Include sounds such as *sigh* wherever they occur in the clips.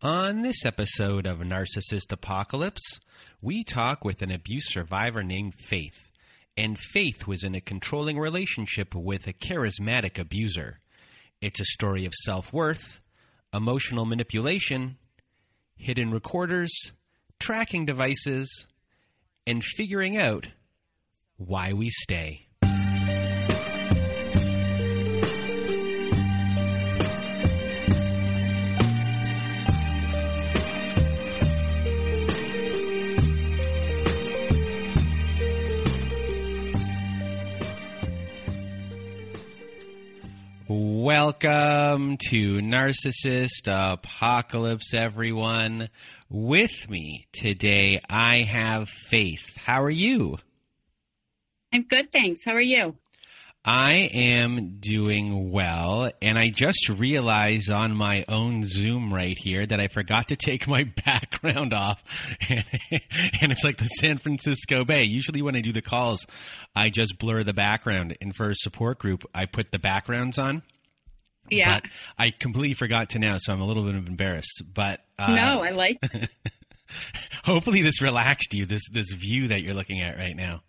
On this episode of Narcissist Apocalypse, we talk with an abuse survivor named Faith. And Faith was in a controlling relationship with a charismatic abuser. It's a story of self worth, emotional manipulation, hidden recorders, tracking devices, and figuring out why we stay. Welcome to Narcissist Apocalypse, everyone. With me today, I have Faith. How are you? I'm good, thanks. How are you? I am doing well, and I just realized on my own Zoom right here that I forgot to take my *laughs* background off. *laughs* and it's like the San Francisco Bay. Usually, when I do the calls, I just blur the background, and for a support group, I put the backgrounds on. Yeah. But I completely forgot to now, so I'm a little bit embarrassed. But uh, no, I like. *laughs* hopefully, this relaxed you. This this view that you're looking at right now.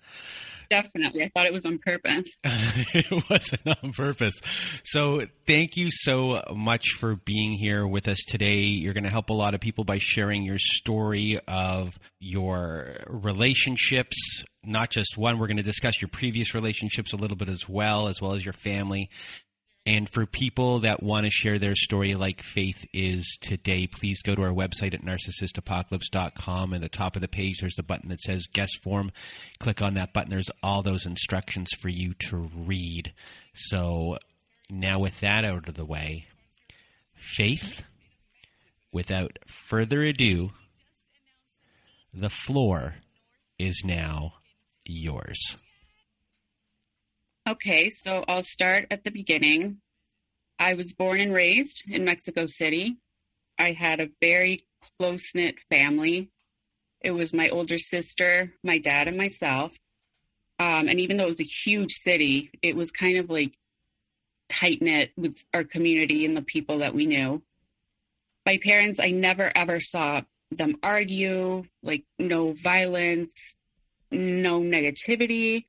Definitely, I thought it was on purpose. *laughs* it wasn't on purpose. So, thank you so much for being here with us today. You're going to help a lot of people by sharing your story of your relationships, not just one. We're going to discuss your previous relationships a little bit as well, as well as your family. And for people that want to share their story like Faith is today, please go to our website at narcissistapocalypse.com. At the top of the page, there's a button that says guest form. Click on that button. There's all those instructions for you to read. So now, with that out of the way, Faith, without further ado, the floor is now yours. Okay, so I'll start at the beginning. I was born and raised in Mexico City. I had a very close knit family. It was my older sister, my dad, and myself. Um, and even though it was a huge city, it was kind of like tight knit with our community and the people that we knew. My parents, I never ever saw them argue, like no violence, no negativity.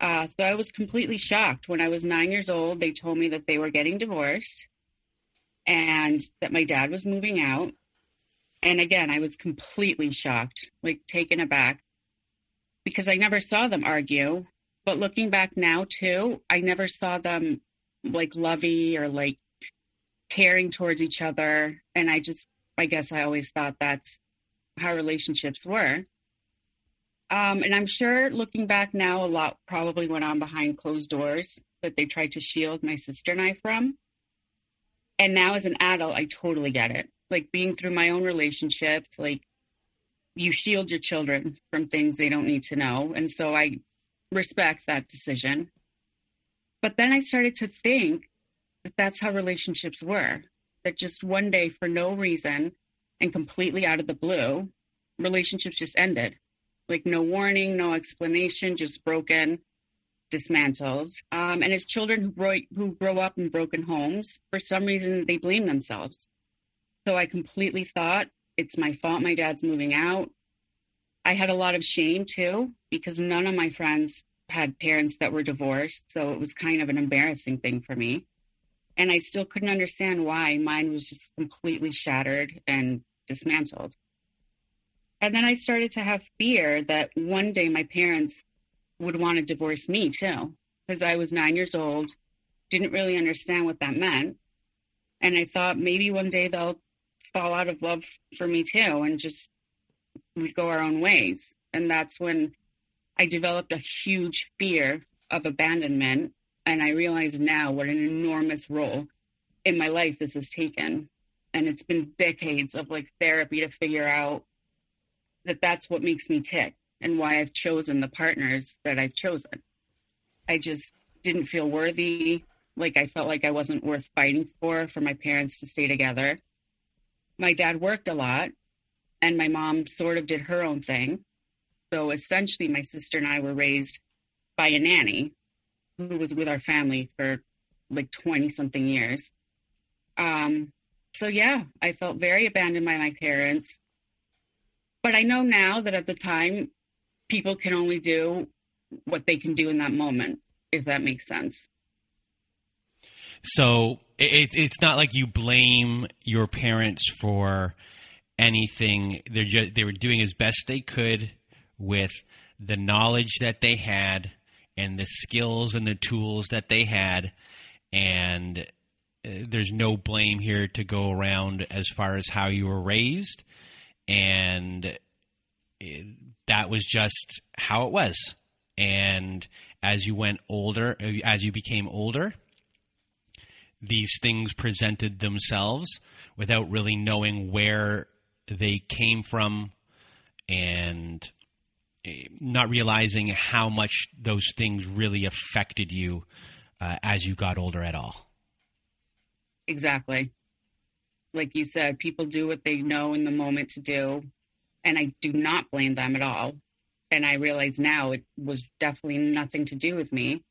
Uh, so I was completely shocked when I was nine years old. They told me that they were getting divorced and that my dad was moving out. And again, I was completely shocked, like taken aback because I never saw them argue. But looking back now, too, I never saw them like lovey or like caring towards each other. And I just, I guess I always thought that's how relationships were. Um, and I'm sure looking back now, a lot probably went on behind closed doors that they tried to shield my sister and I from. And now as an adult, I totally get it. Like being through my own relationships, like you shield your children from things they don't need to know. And so I respect that decision. But then I started to think that that's how relationships were. That just one day, for no reason and completely out of the blue, relationships just ended like no warning, no explanation, just broken, dismantled. Um, and as children who grow, who grow up in broken homes, for some reason they blame themselves. So I completely thought it's my fault my dad's moving out. I had a lot of shame too, because none of my friends had parents that were divorced. So it was kind of an embarrassing thing for me. And I still couldn't understand why mine was just completely shattered and dismantled. And then I started to have fear that one day my parents would want to divorce me too, because I was nine years old, didn't really understand what that meant. And I thought maybe one day they'll fall out of love for me too and just we'd go our own ways. And that's when I developed a huge fear of abandonment. And I realize now what an enormous role in my life this has taken. And it's been decades of like therapy to figure out that that's what makes me tick and why I've chosen the partners that I've chosen. I just didn't feel worthy. Like I felt like I wasn't worth fighting for, for my parents to stay together. My dad worked a lot and my mom sort of did her own thing. So essentially, my sister and I were raised by a nanny who was with our family for like 20 something years. Um, so yeah, I felt very abandoned by my parents. But I know now that at the time, people can only do what they can do in that moment, if that makes sense. So it, it's not like you blame your parents for anything. They're just, they were doing as best they could with the knowledge that they had and the skills and the tools that they had, and uh, there's no blame here to go around as far as how you were raised, and it, that was just how it was. And as you went older, uh, as you became older, these things presented themselves without really knowing where they came from and eh, not realizing how much those things really affected you uh, as you got older at all. Exactly. Like you said, people do what they know in the moment to do. And I do not blame them at all. And I realize now it was definitely nothing to do with me.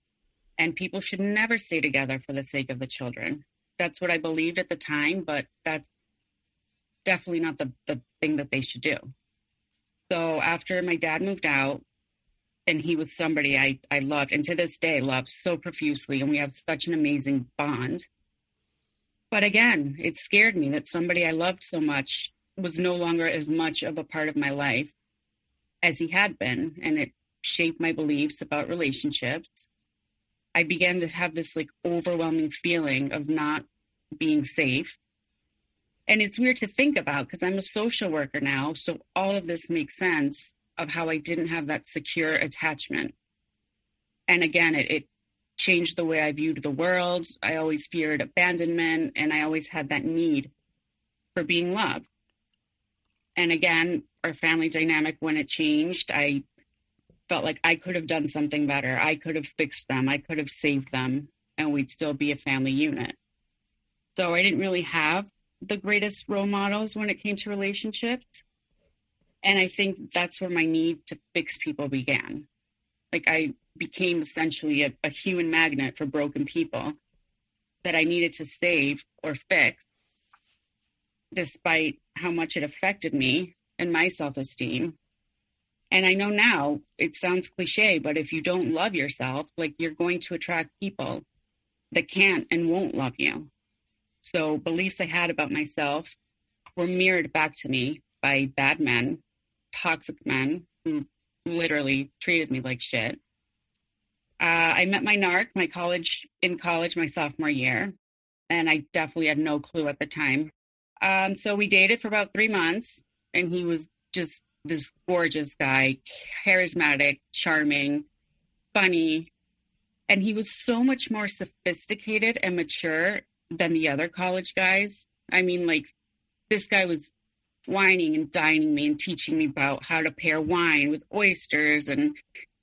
And people should never stay together for the sake of the children. That's what I believed at the time, but that's definitely not the, the thing that they should do. So after my dad moved out, and he was somebody I, I loved and to this day love so profusely, and we have such an amazing bond. But again, it scared me that somebody I loved so much was no longer as much of a part of my life as he had been, and it shaped my beliefs about relationships. I began to have this like overwhelming feeling of not being safe and it's weird to think about because I'm a social worker now. So all of this makes sense of how I didn't have that secure attachment. And again, it, it changed the way I viewed the world. I always feared abandonment and I always had that need for being loved. And again, our family dynamic, when it changed, I felt like I could have done something better. I could have fixed them. I could have saved them and we'd still be a family unit. So I didn't really have the greatest role models when it came to relationships. And I think that's where my need to fix people began. Like I became essentially a, a human magnet for broken people that I needed to save or fix, despite how much it affected me and my self esteem. And I know now it sounds cliche, but if you don't love yourself, like you're going to attract people that can't and won't love you. So beliefs I had about myself were mirrored back to me by bad men, toxic men who literally treated me like shit. Uh, I met my narc, my college in college, my sophomore year, and I definitely had no clue at the time. Um, so we dated for about three months, and he was just this gorgeous guy, charismatic, charming, funny, and he was so much more sophisticated and mature than the other college guys. I mean, like this guy was wining and dining me and teaching me about how to pair wine with oysters and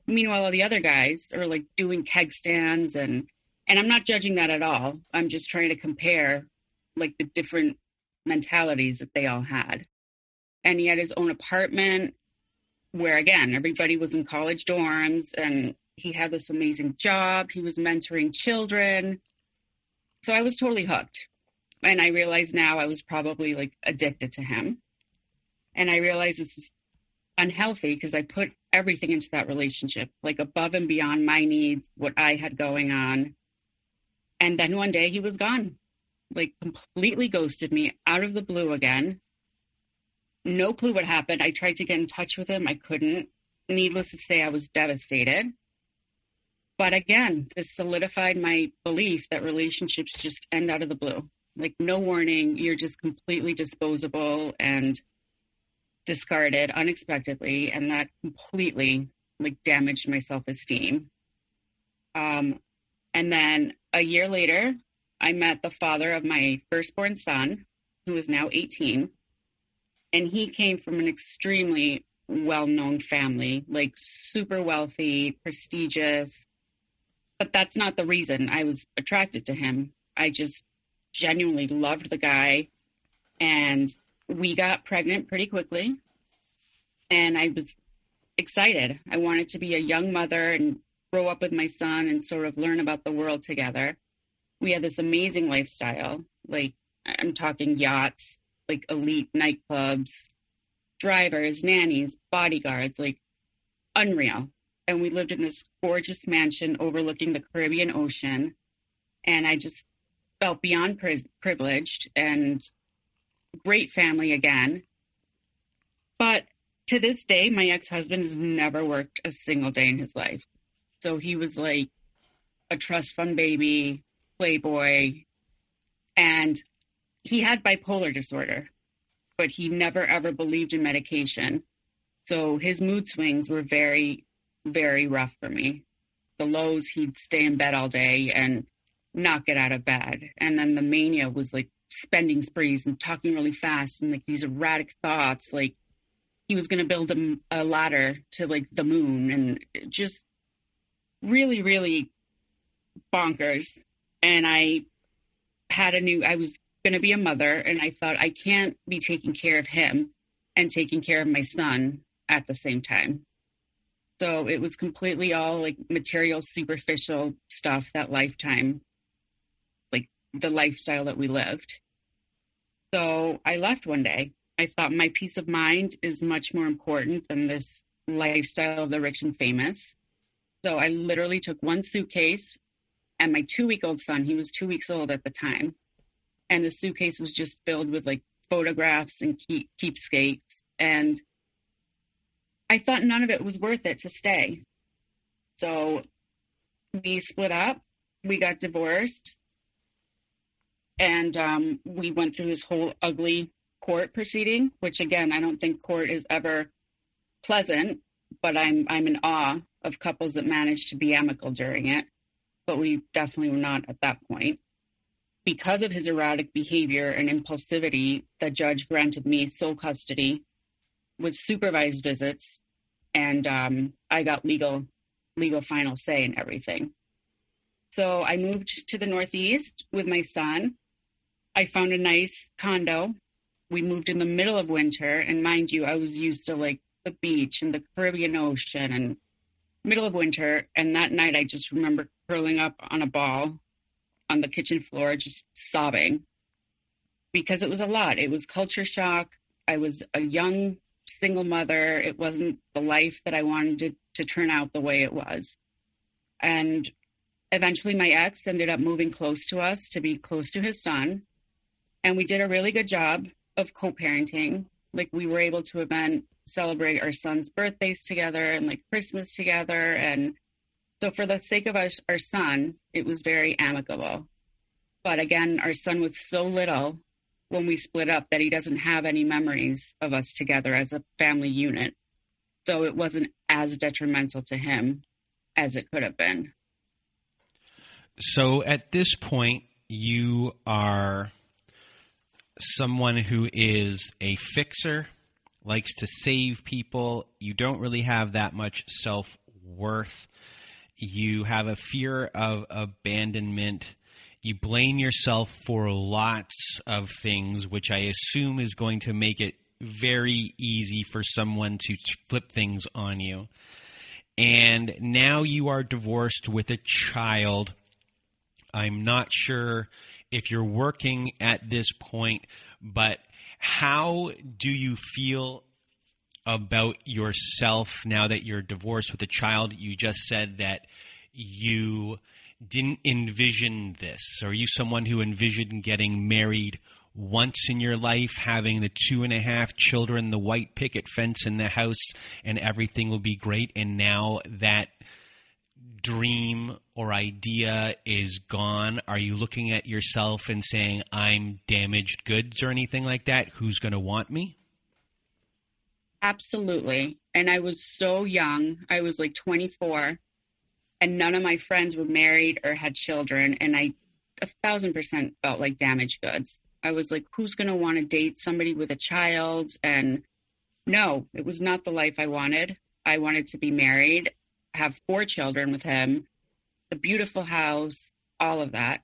meanwhile all the other guys are like doing keg stands and and I'm not judging that at all. I'm just trying to compare like the different mentalities that they all had. And he had his own apartment where again everybody was in college dorms and he had this amazing job. He was mentoring children. So I was totally hooked. And I realized now I was probably like addicted to him. And I realized this is unhealthy because I put everything into that relationship, like above and beyond my needs, what I had going on. And then one day he was gone, like completely ghosted me out of the blue again. No clue what happened. I tried to get in touch with him, I couldn't. Needless to say, I was devastated. But again, this solidified my belief that relationships just end out of the blue. Like no warning, you're just completely disposable and discarded unexpectedly, and that completely like damaged my self-esteem. Um, and then a year later, I met the father of my firstborn son, who is now 18, and he came from an extremely well-known family, like super wealthy, prestigious, but that's not the reason I was attracted to him. I just genuinely loved the guy and we got pregnant pretty quickly and I was excited. I wanted to be a young mother and grow up with my son and sort of learn about the world together. We had this amazing lifestyle. Like I'm talking yachts, like elite nightclubs, drivers, nannies, bodyguards, like unreal. And we lived in this gorgeous mansion overlooking the Caribbean Ocean. And I just felt beyond pri- privileged and great family again. But to this day, my ex husband has never worked a single day in his life. So he was like a trust fund baby, playboy, and he had bipolar disorder, but he never ever believed in medication. So his mood swings were very, very rough for me. The lows, he'd stay in bed all day and not get out of bed. And then the mania was like spending sprees and talking really fast and like these erratic thoughts, like he was going to build a, a ladder to like the moon and just really, really bonkers. And I had a new, I was going to be a mother and I thought I can't be taking care of him and taking care of my son at the same time. So it was completely all like material, superficial stuff that lifetime, the lifestyle that we lived. So I left one day. I thought my peace of mind is much more important than this lifestyle of the rich and famous. So I literally took one suitcase and my two week old son, he was two weeks old at the time. And the suitcase was just filled with like photographs and keep, keepsakes. And I thought none of it was worth it to stay. So we split up, we got divorced, and um, we went through this whole ugly court proceeding, which again, I don't think court is ever pleasant, but I'm I'm in awe of couples that manage to be amicable during it but we definitely were not at that point. Because of his erratic behavior and impulsivity, the judge granted me sole custody with supervised visits, and um, I got legal legal final say in everything. So I moved to the Northeast with my son. I found a nice condo. We moved in the middle of winter, and mind you, I was used to like the beach and the Caribbean Ocean and middle of winter. And that night, I just remember curling up on a ball on the kitchen floor, just sobbing because it was a lot. It was culture shock. I was a young single mother. It wasn't the life that I wanted to, to turn out the way it was. And eventually, my ex ended up moving close to us to be close to his son. And we did a really good job of co parenting. Like, we were able to event, celebrate our son's birthdays together and like Christmas together. And so, for the sake of our, our son, it was very amicable. But again, our son was so little when we split up that he doesn't have any memories of us together as a family unit. So, it wasn't as detrimental to him as it could have been. So, at this point, you are someone who is a fixer, likes to save people. You don't really have that much self worth you have a fear of abandonment. You blame yourself for lots of things, which I assume is going to make it very easy for someone to flip things on you. And now you are divorced with a child. I'm not sure if you're working at this point, but how do you feel about yourself now that you're divorced with a child. You just said that you didn't envision this. Are you someone who envisioned getting married once in your life, having the two and a half children, the white picket fence in the house, and everything will be great? And now that dream or idea is gone, are you looking at yourself and saying, I'm damaged goods or anything like that? Who's going to want me? Absolutely. And I was so young. I was like 24, and none of my friends were married or had children. And I a thousand percent felt like damaged goods. I was like, who's going to want to date somebody with a child? And no, it was not the life I wanted. I wanted to be married, have four children with him, a beautiful house, all of that.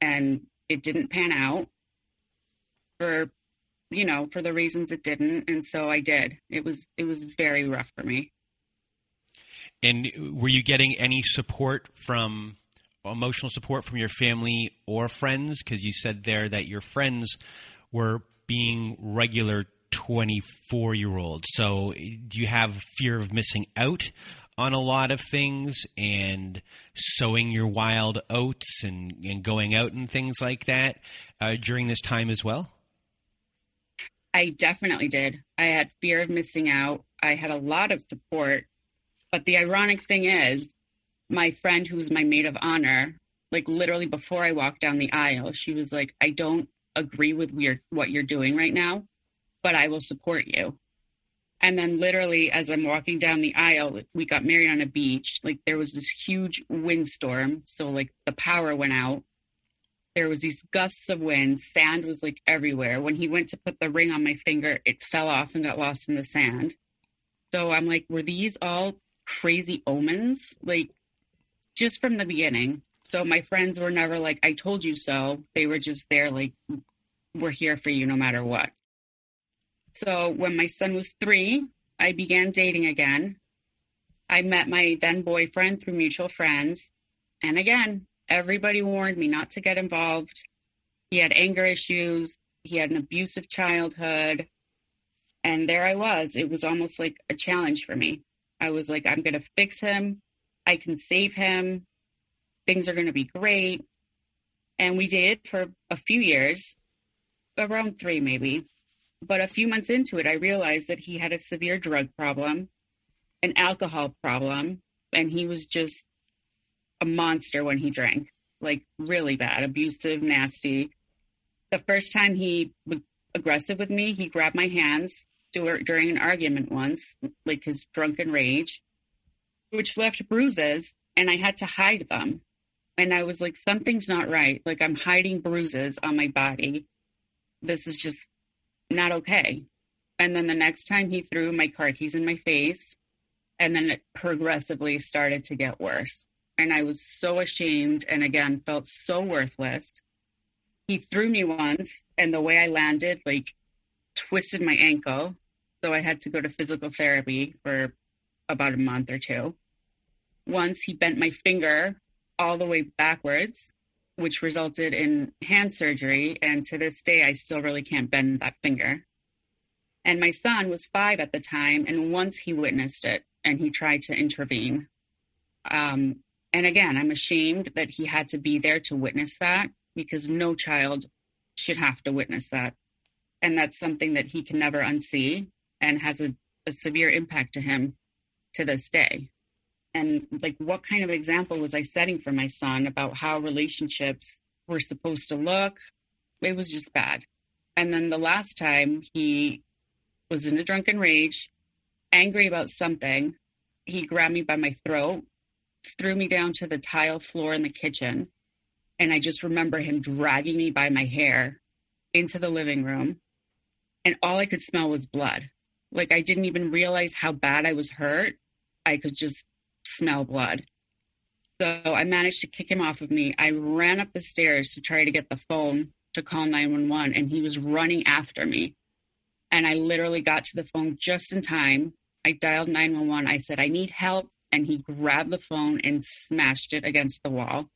And it didn't pan out for you know, for the reasons it didn't. And so I did. It was it was very rough for me. And were you getting any support from emotional support from your family or friends? Because you said there that your friends were being regular 24 year olds. So, do you have fear of missing out on a lot of things and sowing your wild oats and, and going out and things like that uh, during this time as well? I definitely did. I had fear of missing out. I had a lot of support. But the ironic thing is, my friend who was my maid of honor, like literally before I walked down the aisle, she was like, I don't agree with weird, what you're doing right now, but I will support you. And then literally as I'm walking down the aisle, we got married on a beach. Like there was this huge windstorm. So like the power went out. There was these gusts of wind. Sand was like everywhere. When he went to put the ring on my finger, it fell off and got lost in the sand. So I'm like, were these all crazy omens? Like just from the beginning. So my friends were never like, I told you so. They were just there like, we're here for you no matter what. So when my son was three, I began dating again. I met my then boyfriend through mutual friends. And again, everybody warned me not to get involved. He had anger issues, he had an abusive childhood. And there I was. It was almost like a challenge for me. I was like, I'm going to fix him. I can save him. Things are going to be great. And we dated for a few years, around three maybe. But a few months into it, I realized that he had a severe drug problem, an alcohol problem, and he was just a monster when he drank like really bad, abusive, nasty. The first time he was aggressive with me, he grabbed my hands during an argument once, like his drunken rage, which left bruises, and I had to hide them. And I was like, something's not right. Like, I'm hiding bruises on my body. This is just not okay. And then the next time he threw my car keys in my face, and then it progressively started to get worse. And I was so ashamed and again felt so worthless. He threw me once, and the way I landed, like, twisted my ankle. So I had to go to physical therapy for about a month or two. Once he bent my finger all the way backwards which resulted in hand surgery. And to this day, I still really can't bend that finger. And my son was five at the time. And once he witnessed it and he tried to intervene. Um, and again, I'm ashamed that he had to be there to witness that because no child should have to witness that. And that's something that he can never unsee and has a, a severe impact to him to this day and like what kind of example was i setting for my son about how relationships were supposed to look? It was just bad. And then the last time he was in a drunken rage angry about something he grabbed me by my throat threw me down to the tile floor in the kitchen and i just remember him dragging me by my hair into the living room and all i could smell was blood. Like i didn't even realize how bad i was hurt. I could just smell blood. So I managed to kick him off of me. I ran up the stairs to try to get the phone to call 911, and he was running after me. And I literally got to the phone just in time. I dialed 911. I said, I need help. And he grabbed the phone and smashed it against the wall.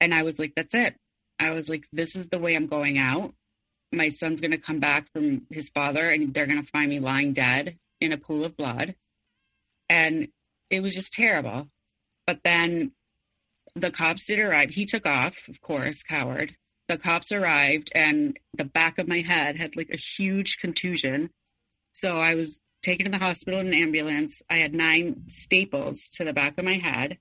And I was like, that's it. I was like, this is the way I'm going out. My son's going to come back from his father, and they're going to find me lying dead in a pool of blood. And it was just terrible. But then the cops did arrive. He took off, of course, coward. The cops arrived, and the back of my head had like a huge contusion. So I was taken to the hospital in an ambulance. I had nine staples to the back of my head.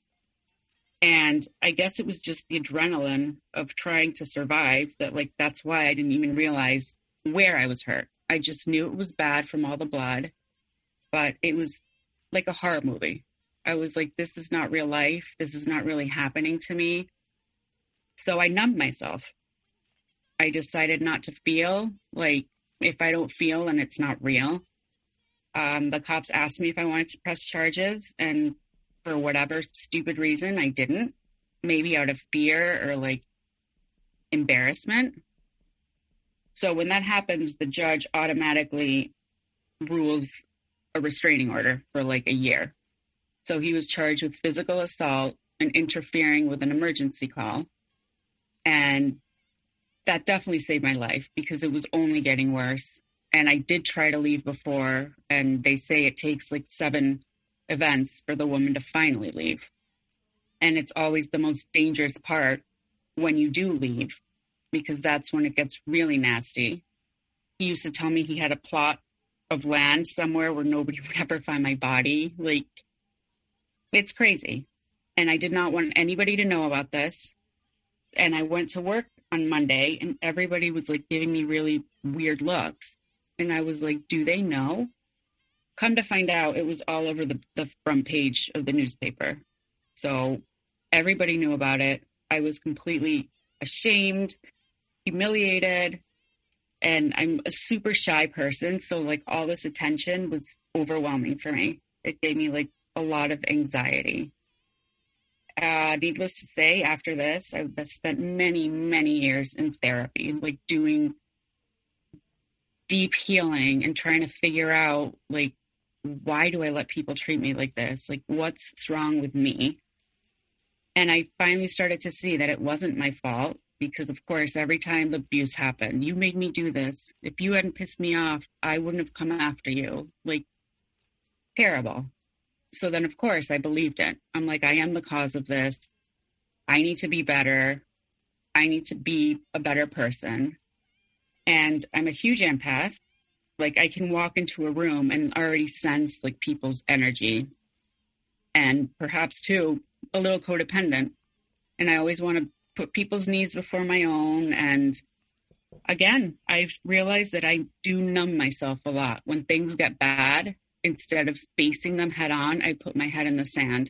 And I guess it was just the adrenaline of trying to survive that, like, that's why I didn't even realize where I was hurt. I just knew it was bad from all the blood, but it was like a horror movie. I was like, this is not real life. This is not really happening to me. So I numbed myself. I decided not to feel like if I don't feel and it's not real. Um, the cops asked me if I wanted to press charges, and for whatever stupid reason, I didn't. Maybe out of fear or like embarrassment. So when that happens, the judge automatically rules a restraining order for like a year. So he was charged with physical assault and interfering with an emergency call. And that definitely saved my life because it was only getting worse. And I did try to leave before, and they say it takes like seven events for the woman to finally leave. And it's always the most dangerous part when you do leave because that's when it gets really nasty. He used to tell me he had a plot of land somewhere where nobody *laughs* would ever find my body. Like, it's crazy. And I did not want anybody to know about this. And I went to work on Monday, and everybody was like giving me really weird looks. And I was like, do they know? Come to find out, it was all over the, the front page of the newspaper. So everybody knew about it. I was completely ashamed, humiliated, and I'm a super shy person. So, like, all this attention was overwhelming for me. It gave me like a lot of anxiety. Uh, needless to say, after this, I've spent many, many years in therapy, like doing deep healing and trying to figure out, like, why do I let people treat me like this? Like, what's wrong with me? And I finally started to see that it wasn't my fault because, of course, every time the abuse happened, you made me do this. If you hadn't pissed me off, I wouldn't have come after you. Like, terrible. So then, of course, I believed it. I'm like, I am the cause of this. I need to be better. I need to be a better person. And I'm a huge empath. Like, I can walk into a room and already sense like people's energy. And perhaps, too, a little codependent. And I always want to put people's needs before my own. And again, I've realized that I do numb myself a lot. When things get bad, instead of facing them head on, I put my head in the sand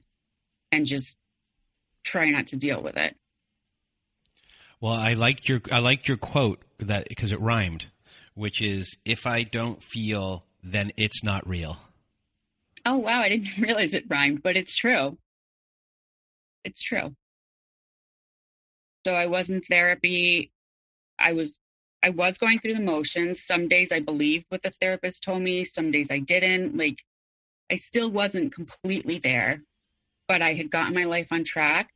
and just try not to deal with it. Well, I liked your I liked your quote that because it rhymed, which is if I don't feel, then it's not real. Oh wow, I didn't *laughs* realize it rhymed, but it's true. It's true. So I was in therapy. I was I was going through the motions. Some days I believed what the therapist told me, some days I didn't. Like I still wasn't completely there, but I had gotten my life on track.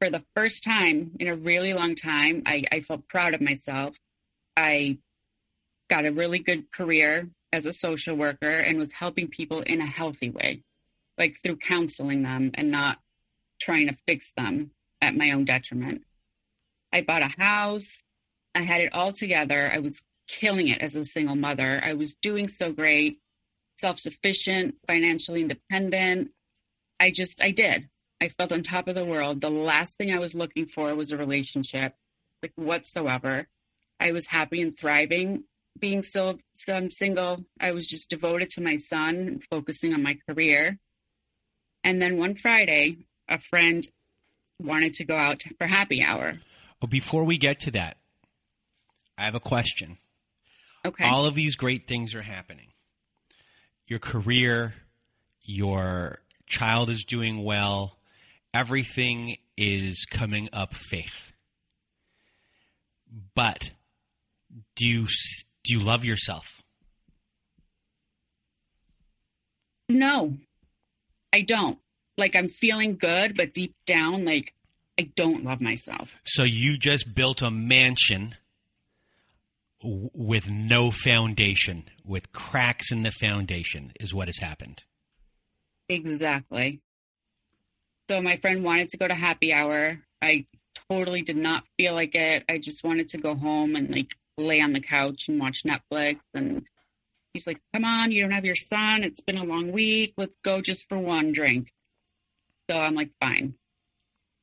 For the first time in a really long time, I, I felt proud of myself. I got a really good career as a social worker and was helping people in a healthy way, like through counseling them and not trying to fix them at my own detriment. I bought a house. I had it all together. I was killing it as a single mother. I was doing so great, self sufficient, financially independent. I just, I did. I felt on top of the world. The last thing I was looking for was a relationship, like whatsoever. I was happy and thriving being so, so single. I was just devoted to my son, focusing on my career. And then one Friday, a friend wanted to go out for happy hour. Well, before we get to that, I have a question. Okay. All of these great things are happening. Your career, your child is doing well, everything is coming up faith. But do you do you love yourself? No. I don't. Like I'm feeling good, but deep down like I don't love myself. So you just built a mansion with no foundation, with cracks in the foundation, is what has happened. Exactly. So my friend wanted to go to happy hour. I totally did not feel like it. I just wanted to go home and like lay on the couch and watch Netflix. And he's like, Come on, you don't have your son. It's been a long week. Let's go just for one drink. So I'm like, Fine.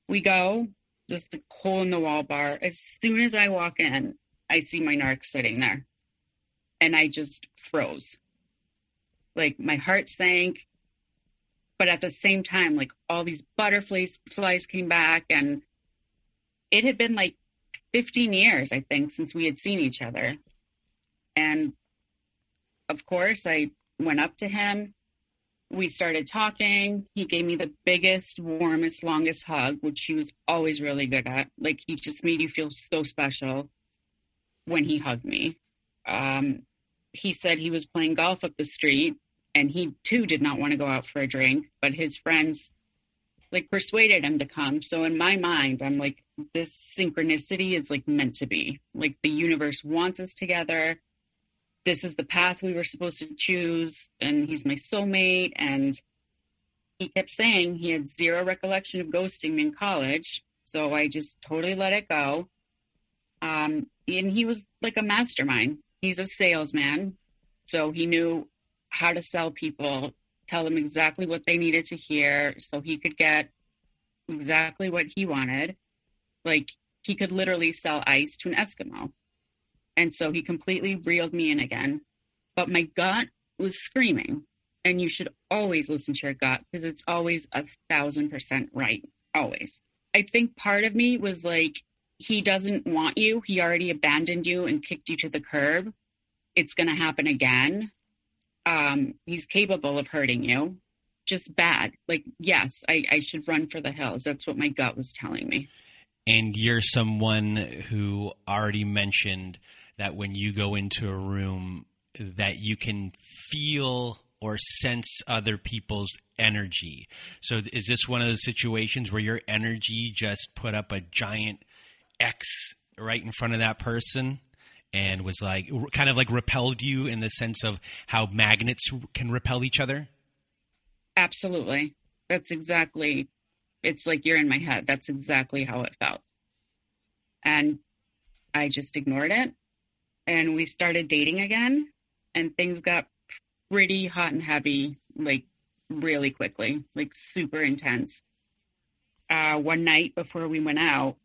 We go, just the hole in the wall bar. As soon as I walk in, I see my narc sitting there. And I just froze. Like my heart sank. But at the same time, like all these butterflies flies came back and it had been like 15 years, I think, since we had seen each other. And of course, I went up to him we started talking. He gave me the biggest, warmest, longest hug, which he was always really good at. Like he just made you feel so special when he hugged me. Um, he said he was playing golf up the street and he too did not want to go out for a drink, but his friends like persuaded him to come. So in my mind, I'm like, this synchronicity is like meant to be. Like the universe wants us together. This is the path we were supposed to choose. And he's my soulmate. And he kept saying he had zero recollection of ghosting me in college. So I just totally let it go. Um, and he was like a mastermind. He's a salesman. So he knew how to sell people tell them exactly what they needed to hear so he could get exactly what he wanted. Like he could literally sell ice to an Eskimo. And so he completely reeled me in again. But my gut was screaming. And you should always listen to your gut because it's always a thousand percent right. Always. I think part of me was like, he doesn't want you. He already abandoned you and kicked you to the curb. It's going to happen again um, he's capable of hurting you. Just bad. Like, yes, I, I should run for the hills. That's what my gut was telling me. And you're someone who already mentioned that when you go into a room, that you can feel or sense other people's energy. So, is this one of those situations where your energy just put up a giant X right in front of that person? and was like kind of like repelled you in the sense of how magnets can repel each other? Absolutely. That's exactly it's like you're in my head. That's exactly how it felt. And I just ignored it and we started dating again and things got pretty hot and heavy like really quickly, like super intense. Uh, one night before we went out,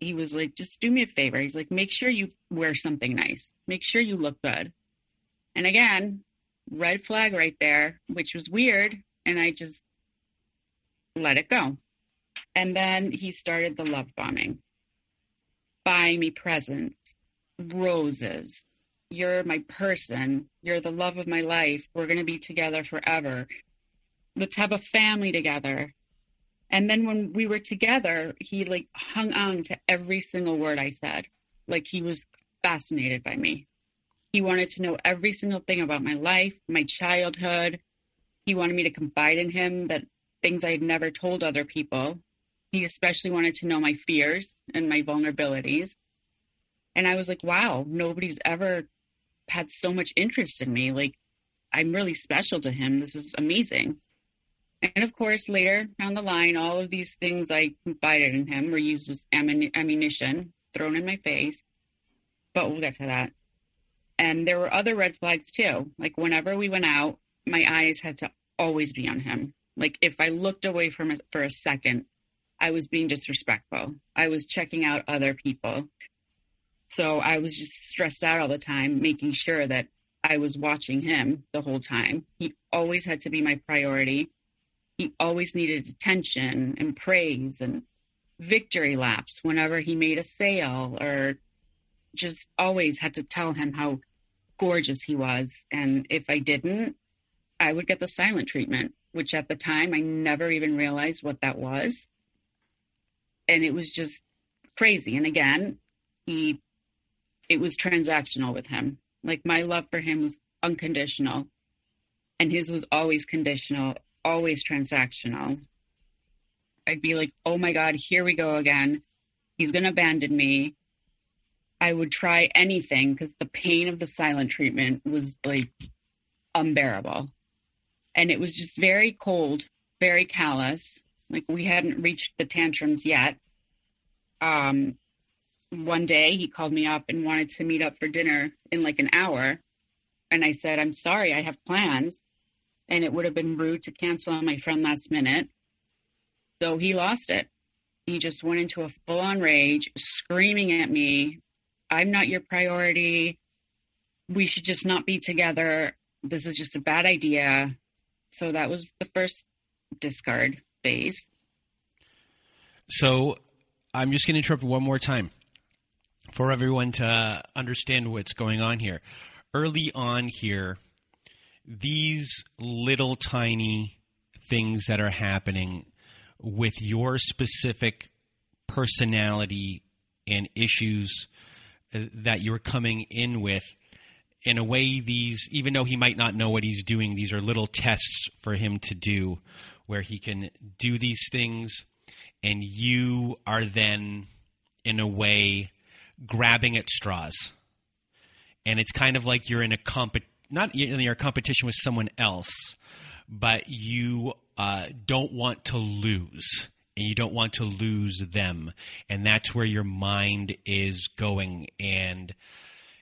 he was like, just do me a favor. He's like, make sure you wear something nice. Make sure you look good. And again, red flag right there, which was weird. And I just let it go. And then he started the love bombing. Buy me presents, roses. You're my person. You're the love of my life. We're going to be together forever. Let's have a family together. And then when we were together, he like hung on to every single word I said. Like he was fascinated by me. He wanted to know every single thing about my life, my childhood. He wanted me to confide in him that things I had never told other people. He especially wanted to know my fears and my vulnerabilities. And I was like, wow, nobody's ever had so much interest in me. Like, I'm really special to him. This is amazing. And of course, later down the line, all of these things I confided in him were used as ammunition thrown in my face. But we'll get to that. And there were other red flags too. Like whenever we went out, my eyes had to always be on him. Like if I looked away from it for a second, I was being disrespectful. I was checking out other people. So I was just stressed out all the time, making sure that I was watching him the whole time. He always had to be my priority he always needed attention and praise and victory laps whenever he made a sale or just always had to tell him how gorgeous he was. And if I didn't, I would get the silent treatment, which at the time I never even realized what that was. And it was just crazy. And again, he, it was transactional with him. Like my love for him was unconditional and his was always conditional always transactional. I'd be like, oh my God, here we go again. He's going to abandon me. I would try anything because the pain of the silent treatment was like unbearable. And it was just very cold, very callous. Like we hadn't reached the tantrums yet. Um, one day he called me up and wanted to meet up for dinner in like an hour. And I said, I'm sorry, I have plans and it would have been rude to cancel on my friend last minute. So he lost it. He just went into a full on rage, screaming at me, I'm not your priority. We should just not be together. This is just a bad idea. So that was the first discard phase. So I'm just going to interrupt one more time for everyone to understand what's going on here. Early on here, these little tiny things that are happening with your specific personality and issues uh, that you're coming in with in a way these even though he might not know what he's doing these are little tests for him to do where he can do these things and you are then in a way grabbing at straws. And it's kind of like you're in a comp not in your competition with someone else but you uh, don't want to lose and you don't want to lose them and that's where your mind is going and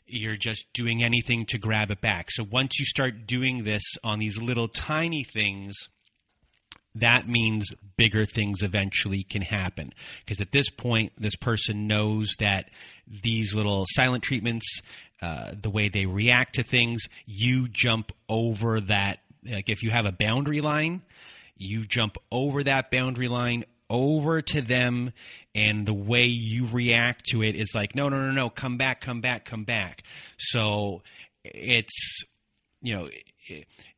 you're just doing anything to grab it back so once you start doing this on these little tiny things that means bigger things eventually can happen. Because at this point, this person knows that these little silent treatments, uh, the way they react to things, you jump over that. Like if you have a boundary line, you jump over that boundary line over to them and the way you react to it is like no no no no come back come back come back so it's you know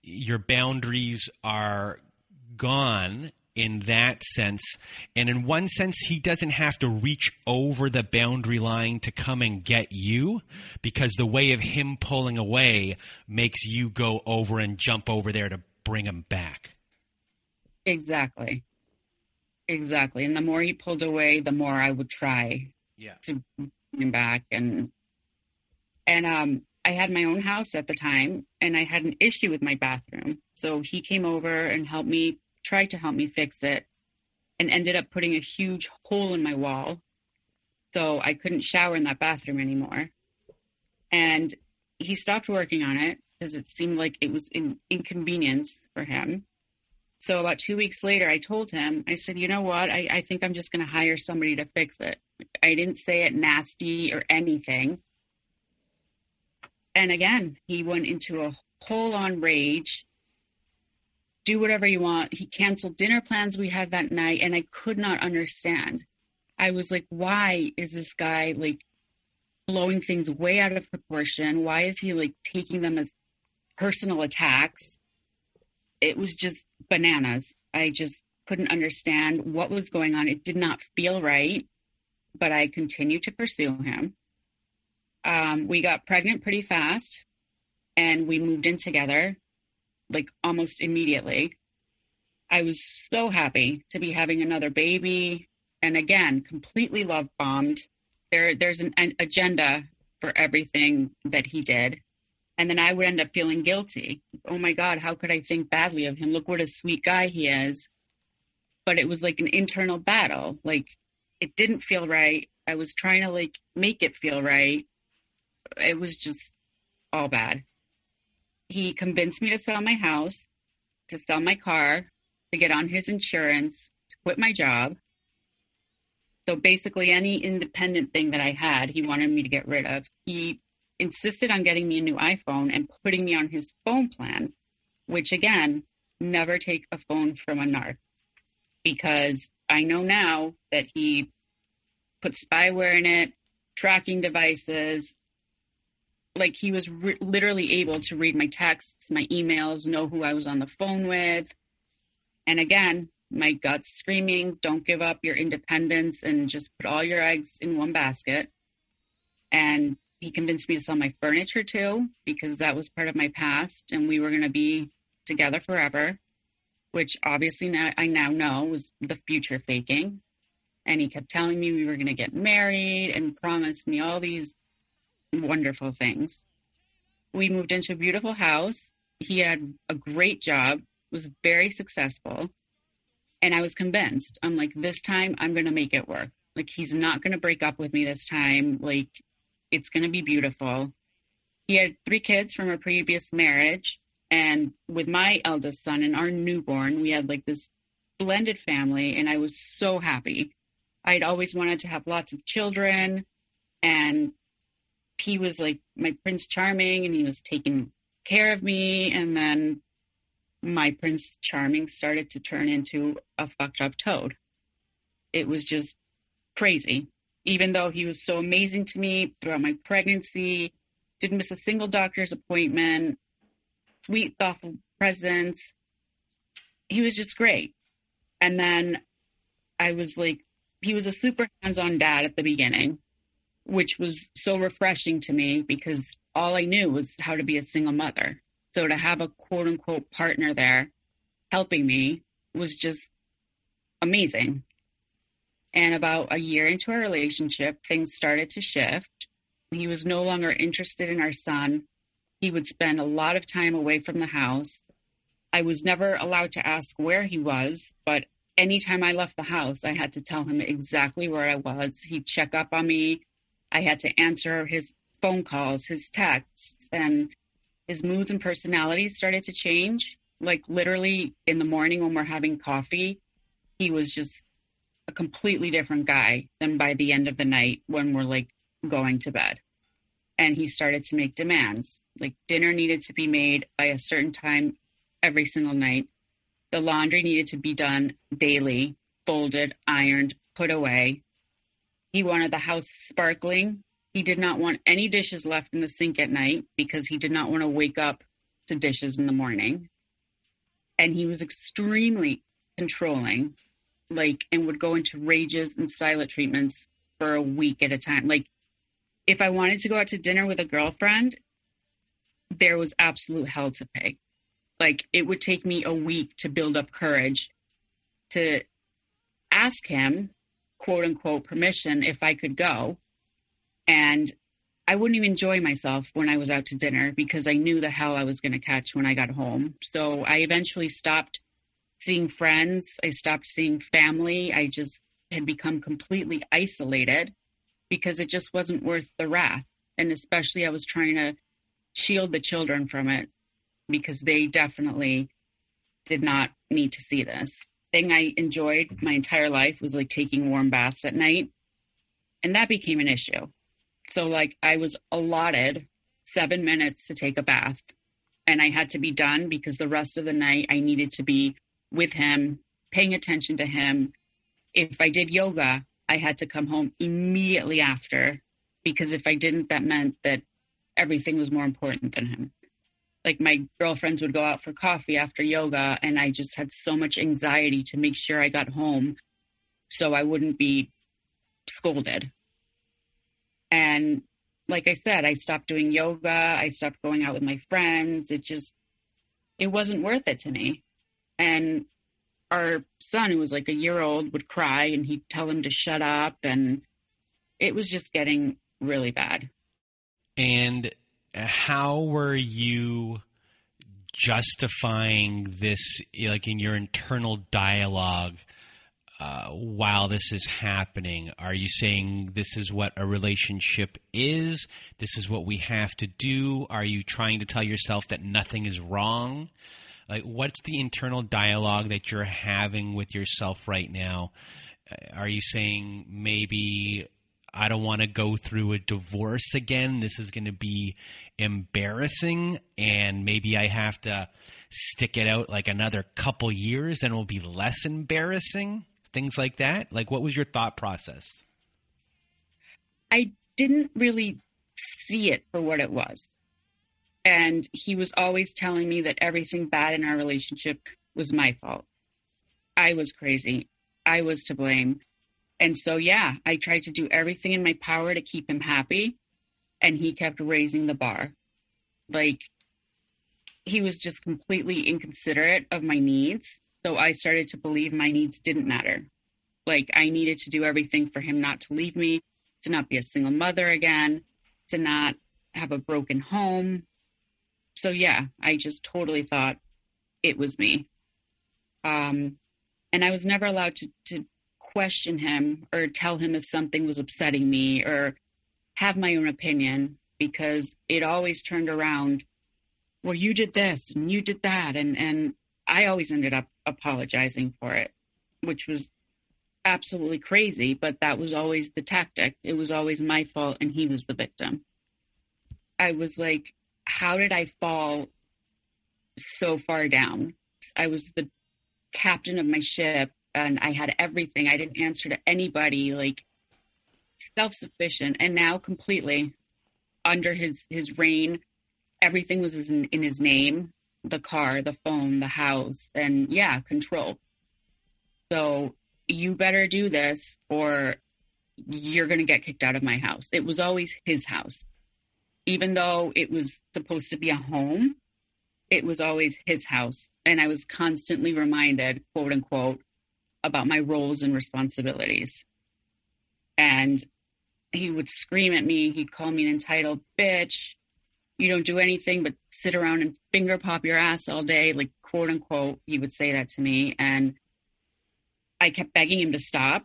your boundaries are gone in that sense. And in one sense, he doesn't have to reach over the boundary line to come and get you because the way of him pulling away makes you go over and jump over there to bring him back. Exactly. Exactly. And the more he pulled away, the more I would try yeah. to bring him back. And, and, um, I had my own house at the time and I had an issue with my bathroom. So he came over and helped me tried to help me fix it and ended up putting a huge hole in my wall. So I couldn't shower in that bathroom anymore. And he stopped working on it because it seemed like it was an inconvenience for him. So about two weeks later, I told him, I said, you know what? I, I think I'm just going to hire somebody to fix it. I didn't say it nasty or anything. And again, he went into a whole on rage do whatever you want. He canceled dinner plans we had that night, and I could not understand. I was like, why is this guy like blowing things way out of proportion? Why is he like taking them as personal attacks? It was just bananas. I just couldn't understand what was going on. It did not feel right, but I continued to pursue him. Um, we got pregnant pretty fast and we moved in together like almost immediately. I was so happy to be having another baby. And again, completely love bombed. There, there's an, an agenda for everything that he did. And then I would end up feeling guilty. Oh my God, how could I think badly of him? Look what a sweet guy he is. But it was like an internal battle. Like it didn't feel right. I was trying to like make it feel right. It was just all bad he convinced me to sell my house, to sell my car, to get on his insurance, to quit my job. So basically, any independent thing that I had, he wanted me to get rid of. He insisted on getting me a new iPhone and putting me on his phone plan, which again, never take a phone from a narc because I know now that he put spyware in it, tracking devices, like he was re- literally able to read my texts, my emails, know who I was on the phone with. And again, my gut's screaming, don't give up your independence and just put all your eggs in one basket. And he convinced me to sell my furniture too, because that was part of my past and we were going to be together forever, which obviously now I now know was the future faking. And he kept telling me we were going to get married and promised me all these wonderful things. We moved into a beautiful house. He had a great job, was very successful. And I was convinced. I'm like, this time I'm going to make it work. Like, he's not going to break up with me this time. Like, it's going to be beautiful. He had three kids from a previous marriage. And with my eldest son and our newborn, we had like this blended family. And I was so happy. I'd always wanted to have lots of children. And he was like my Prince Charming and he was taking care of me. And then my Prince Charming started to turn into a fucked up toad. It was just crazy. Even though he was so amazing to me throughout my pregnancy, didn't miss a single doctor's appointment, sweet, thoughtful presence. He was just great. And then I was like, he was a super hands on dad at the beginning which was so refreshing to me because all I knew was how to be a single mother. So to have a quote unquote partner there helping me was just amazing. And about a year into our relationship, things started to shift. He was no longer interested in our son. He would spend a lot of time away from the house. I was never allowed to ask where he was, but anytime I left the house, I had to tell him exactly where I was. He'd check up on me. I had to answer his phone calls, his texts, and his moods and personalities started to change. Like literally in the morning when we're having coffee, he was just a completely different guy than by the end of the night when we're like going to bed. And he started to make demands. Like dinner needed to be made by a certain time every single night. The laundry needed to be done daily, folded, ironed, put away. He wanted the house sparkling. He did not want any dishes left in the sink at night because he did not want to wake up to dishes in the morning. And he was extremely controlling, like, and would go into rages and silent treatments for a week at a time. Like, if I wanted to go out to dinner with a girlfriend, there was absolute hell to pay like it would take me a week to build up courage to ask him quote unquote permission if I could go. And I wouldn't even enjoy myself when I was out to dinner because I knew the hell I was going to catch when I got home. So I eventually stopped seeing friends. I stopped seeing family. I just had become completely isolated because it just wasn't worth the wrath. And especially, I was trying to shield the children from it because they definitely did not need to see this. Thing I enjoyed my entire life was like taking warm baths at night. And that became an issue. So, like, I was allotted seven minutes to take a bath, and I had to be done because the rest of the night I needed to be with him, paying attention to him. If I did yoga, I had to come home immediately after because if I didn't, that meant that everything was more important than him like my girlfriends would go out for coffee after yoga and I just had so much anxiety to make sure I got home so I wouldn't be scolded. And like I said, I stopped doing yoga, I stopped going out with my friends. It just it wasn't worth it to me. And our son who was like a year old would cry and he'd tell him to shut up and it was just getting really bad. And how were you justifying this, like in your internal dialogue? Uh, while this is happening? Are you saying this is what a relationship is? This is what we have to do? Are you trying to tell yourself that nothing is wrong? Like, what's the internal dialogue that you're having with yourself right now? Uh, are you saying maybe I don't want to go through a divorce again. This is going to be embarrassing, and maybe I have to stick it out like another couple years, and it will be less embarrassing. Things like that. Like, what was your thought process? I didn't really see it for what it was. And he was always telling me that everything bad in our relationship was my fault. I was crazy. I was to blame. And so, yeah, I tried to do everything in my power to keep him happy. And he kept raising the bar. Like, he was just completely inconsiderate of my needs. So I started to believe my needs didn't matter. Like, I needed to do everything for him not to leave me, to not be a single mother again, to not have a broken home. So, yeah, I just totally thought it was me. Um, and I was never allowed to, to question him or tell him if something was upsetting me or have my own opinion because it always turned around well you did this and you did that. And and I always ended up apologizing for it which was absolutely crazy but that was always the tactic. It was always my fault and he was the victim. I was like how did I fall so far down? I was the captain of my ship and I had everything. I didn't answer to anybody, like self sufficient, and now completely under his his reign, everything was in, in his name: the car, the phone, the house, and yeah, control. So you better do this, or you're going to get kicked out of my house. It was always his house, even though it was supposed to be a home. it was always his house. And I was constantly reminded, quote unquote, about my roles and responsibilities. And he would scream at me. He'd call me an entitled bitch. You don't do anything but sit around and finger pop your ass all day, like quote unquote. He would say that to me. And I kept begging him to stop.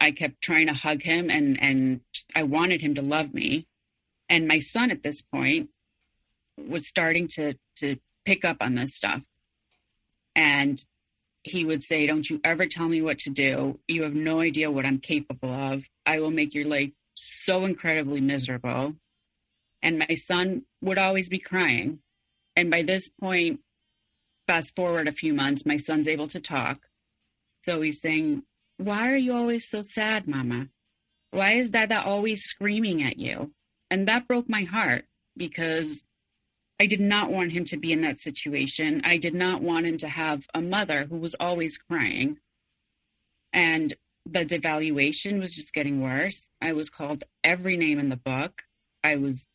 I kept trying to hug him and, and I wanted him to love me. And my son at this point was starting to, to pick up on this stuff. And he would say, Don't you ever tell me what to do. You have no idea what I'm capable of. I will make your life so incredibly miserable. And my son would always be crying. And by this point, fast forward a few months, my son's able to talk. So he's saying, Why are you always so sad, Mama? Why is Dada always screaming at you? And that broke my heart because I did not want him to be in that situation. I did not want him to have a mother who was always crying. And the devaluation was just getting worse. I was called every name in the book. I was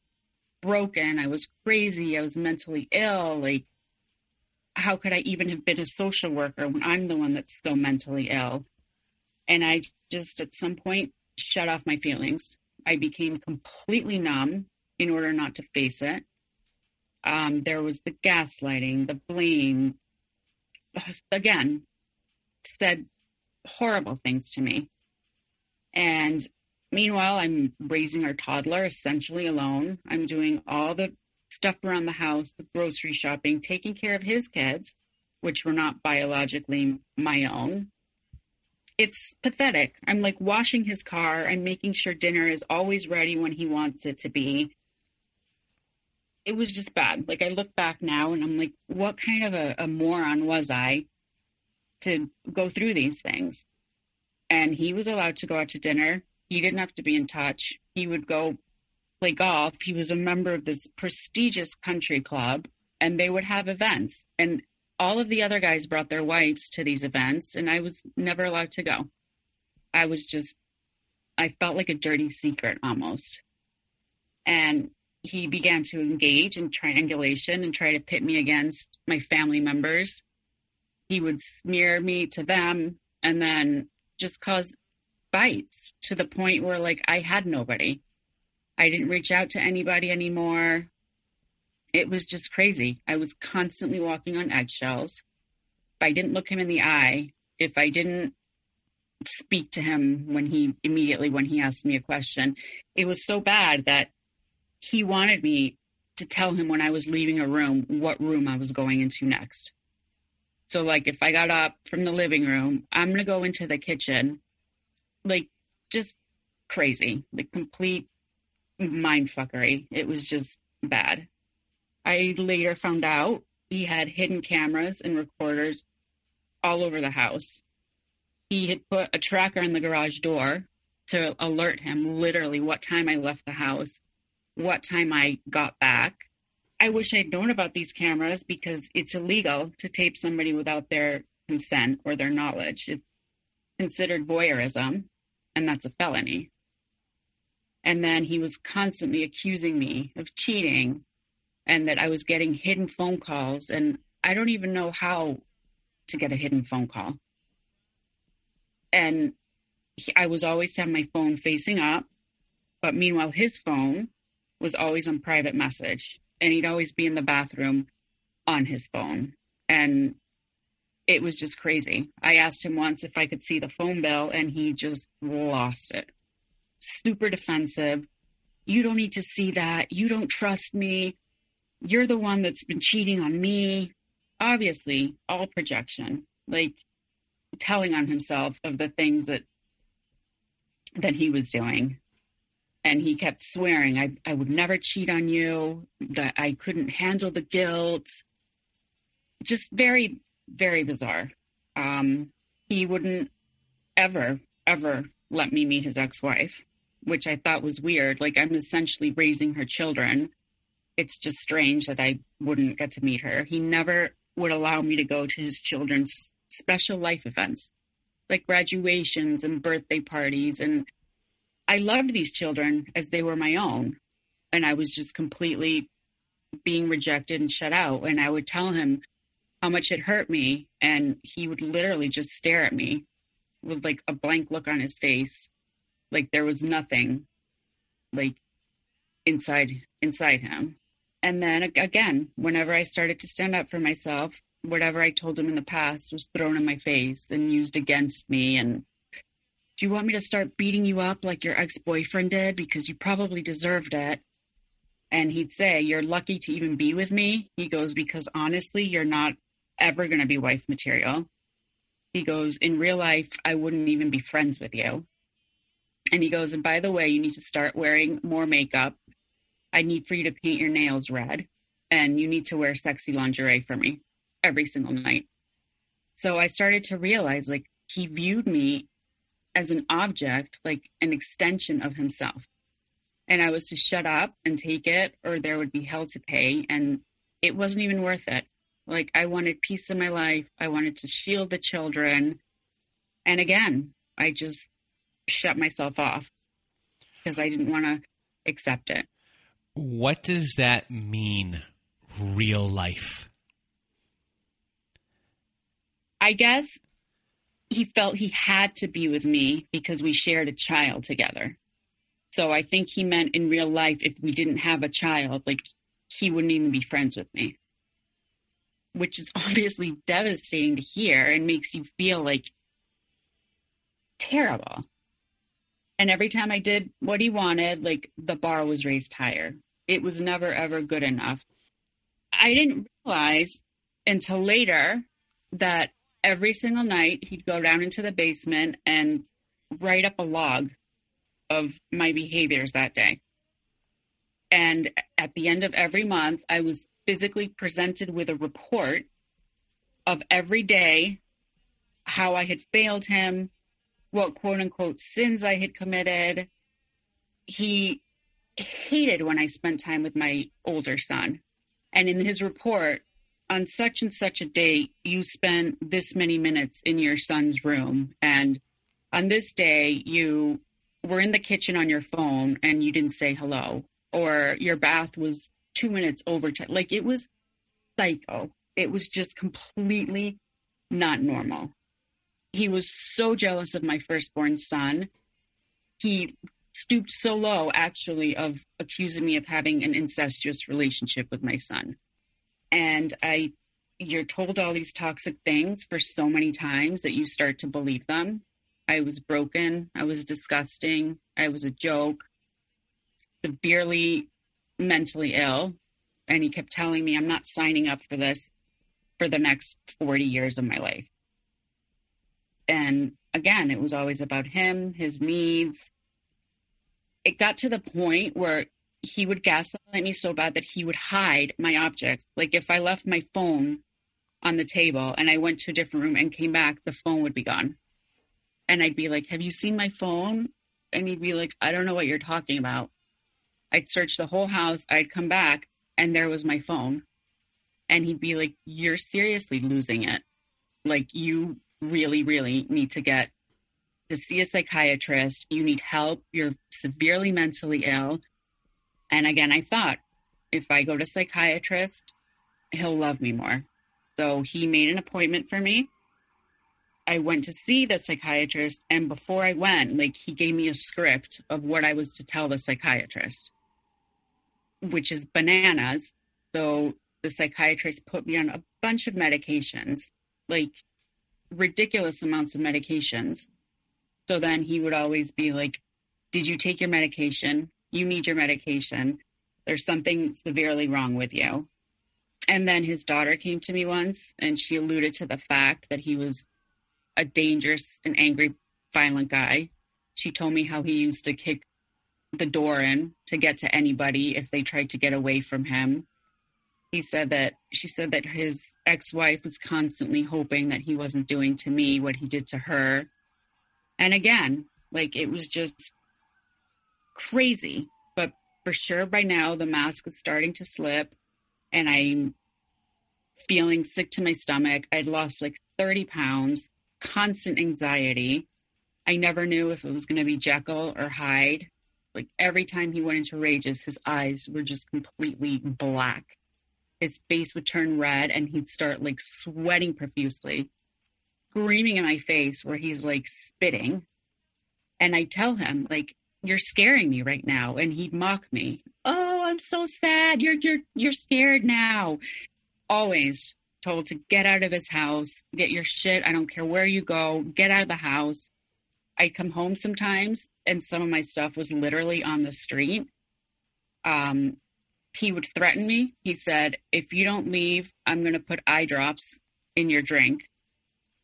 broken. I was crazy. I was mentally ill. Like, how could I even have been a social worker when I'm the one that's still mentally ill? And I just, at some point, shut off my feelings. I became completely numb in order not to face it. Um, there was the gaslighting, the blame. Again, said horrible things to me. And meanwhile, I'm raising our toddler essentially alone. I'm doing all the stuff around the house, the grocery shopping, taking care of his kids, which were not biologically my own. It's pathetic. I'm like washing his car. I'm making sure dinner is always ready when he wants it to be it was just bad. Like I look back now and I'm like, what kind of a, a moron was I to go through these things? And he was allowed to go out to dinner. He didn't have to be in touch. He would go play golf. He was a member of this prestigious country club and they would have events. And all of the other guys brought their wives to these events and I was never allowed to go. I was just, I felt like a dirty secret almost. And he began to engage in triangulation and try to pit me against my family members. He would smear me to them and then just cause fights to the point where like I had nobody. I didn't reach out to anybody anymore. It was just crazy. I was constantly walking on eggshells. If I didn't look him in the eye, if I didn't speak to him when he immediately when he asked me a question, it was so bad that he wanted me to tell him when I was leaving a room what room I was going into next. So, like, if I got up from the living room, I'm going to go into the kitchen. Like, just crazy, like, complete mind fuckery. It was just bad. I later found out he had hidden cameras and recorders all over the house. He had put a tracker in the garage door to alert him literally what time I left the house what time I got back. I wish I'd known about these cameras because it's illegal to tape somebody without their consent or their knowledge. It's considered voyeurism, and that's a felony. And then he was constantly accusing me of cheating and that I was getting hidden phone calls. And I don't even know how to get a hidden phone call. And he, I was always to have my phone facing up. But meanwhile, his phone was always on private message and he'd always be in the bathroom on his phone. And it was just crazy. I asked him once if I could see the phone bill and he just lost it. Super defensive. You don't need to see that. You don't trust me. You're the one that's been cheating on me. Obviously, all projection, like telling on himself of the things that that he was doing and he kept swearing I, I would never cheat on you that i couldn't handle the guilt. Just very very bizarre. Um, he wouldn't ever ever let me meet his ex-wife which i thought was weird. Like i'm essentially raising her children. It's just strange that i wouldn't get to meet her. He never would allow me to go to his children's special life events like graduations and birthday parties and I loved these children as they were my own. And I was just completely being rejected and shut out. And I would tell him how much it hurt me. And he would literally just stare at me with like a blank look on his face. Like there was nothing like inside inside him. And then again, whenever I started to stand up for myself, whatever I told him in the past was thrown in my face and used against me and do you want me to start beating you up like your ex-boyfriend did because you probably deserved it and he'd say, You're lucky to even be with me. He goes, Because honestly, you're not ever going to be wife material. He goes, In real life, I wouldn't even be friends with you. And he goes, And by the way, you need to start wearing more makeup. I need for you to paint your nails red. And you need to wear sexy lingerie for me every single night. So I started to realize like he viewed me as an object, like an extension of himself and I was to shut up and take it, or there would be hell to pay. And it wasn't even worth it. Like, I wanted peace in my life, I wanted to shield the children. And again, I just shut myself off because I didn't want to accept it. What does that mean, real life? I guess he felt he had to be with me because we shared a child together. So I think he meant in real life, if we didn't have a child, like he wouldn't even be friends with me, which is *laughs* obviously devastating to hear and makes you feel like terrible. And every time I did what he wanted, like the bar was raised higher. It was never, ever good enough. I didn't realize until later that every single night he'd go down into the basement and write up a log of my behaviors that day. And at the end of every month, I was physically presented with a report of every day how I had failed him, what quote unquote sins I had committed. He hated when I spent time with my older son. And in his report, on such and such a date, you spent this many minutes in your son's room. And on this day, you were in the kitchen on your phone and you didn't say hello, or your bath was two minutes over. Like it was psycho. It was just completely not normal. He was so jealous of my firstborn son. He stooped so low, actually, of accusing me of having an incestuous relationship with my son. And I, you're told all these toxic things for so many times that you start to believe them. I was broken. I was disgusting. I was a joke, severely mentally ill. And he kept telling me, I'm not signing up for this for the next 40 years of my life. And again, it was always about him, his needs. It got to the point where he would gaslight me so bad that he would hide my objects. Like if I left my phone on the table and I went to a different room and came back, the phone would be gone and I'd be like, Have you seen my phone? And he'd be like, I don't know what you're talking about. I'd search the whole house, I'd come back, and there was my phone. And he'd be like, You're seriously losing it. Like, you really, really need to get to see a psychiatrist. You need help. You're severely mentally ill. And again, I thought, if I go to psychiatrist, he'll love me more. So he made an appointment for me I went to see the psychiatrist, and before I went, like he gave me a script of what I was to tell the psychiatrist, which is bananas. So the psychiatrist put me on a bunch of medications, like ridiculous amounts of medications. So then he would always be like, Did you take your medication? You need your medication. There's something severely wrong with you. And then his daughter came to me once and she alluded to the fact that he was a dangerous and angry, violent guy. She told me how he used to kick the door in to get to anybody if they tried to get away from him. He said that she said that his ex wife was constantly hoping that he wasn't doing to me what he did to her. And again, like it was just crazy. But for sure by now, the mask is starting to slip and I'm feeling sick to my stomach. I'd lost like 30 pounds constant anxiety. I never knew if it was going to be Jekyll or Hyde. Like every time he went into rages, his eyes were just completely black. his face would turn red and he'd start like sweating profusely, screaming in my face where he's like spitting. And I tell him, like, you're scaring me right now. And he'd mock me. Oh, I'm so sad. You're you're you're scared now. Always told to get out of his house, get your shit. I don't care where you go, get out of the house. I'd come home sometimes and some of my stuff was literally on the street. Um, he would threaten me. He said, If you don't leave, I'm going to put eye drops in your drink,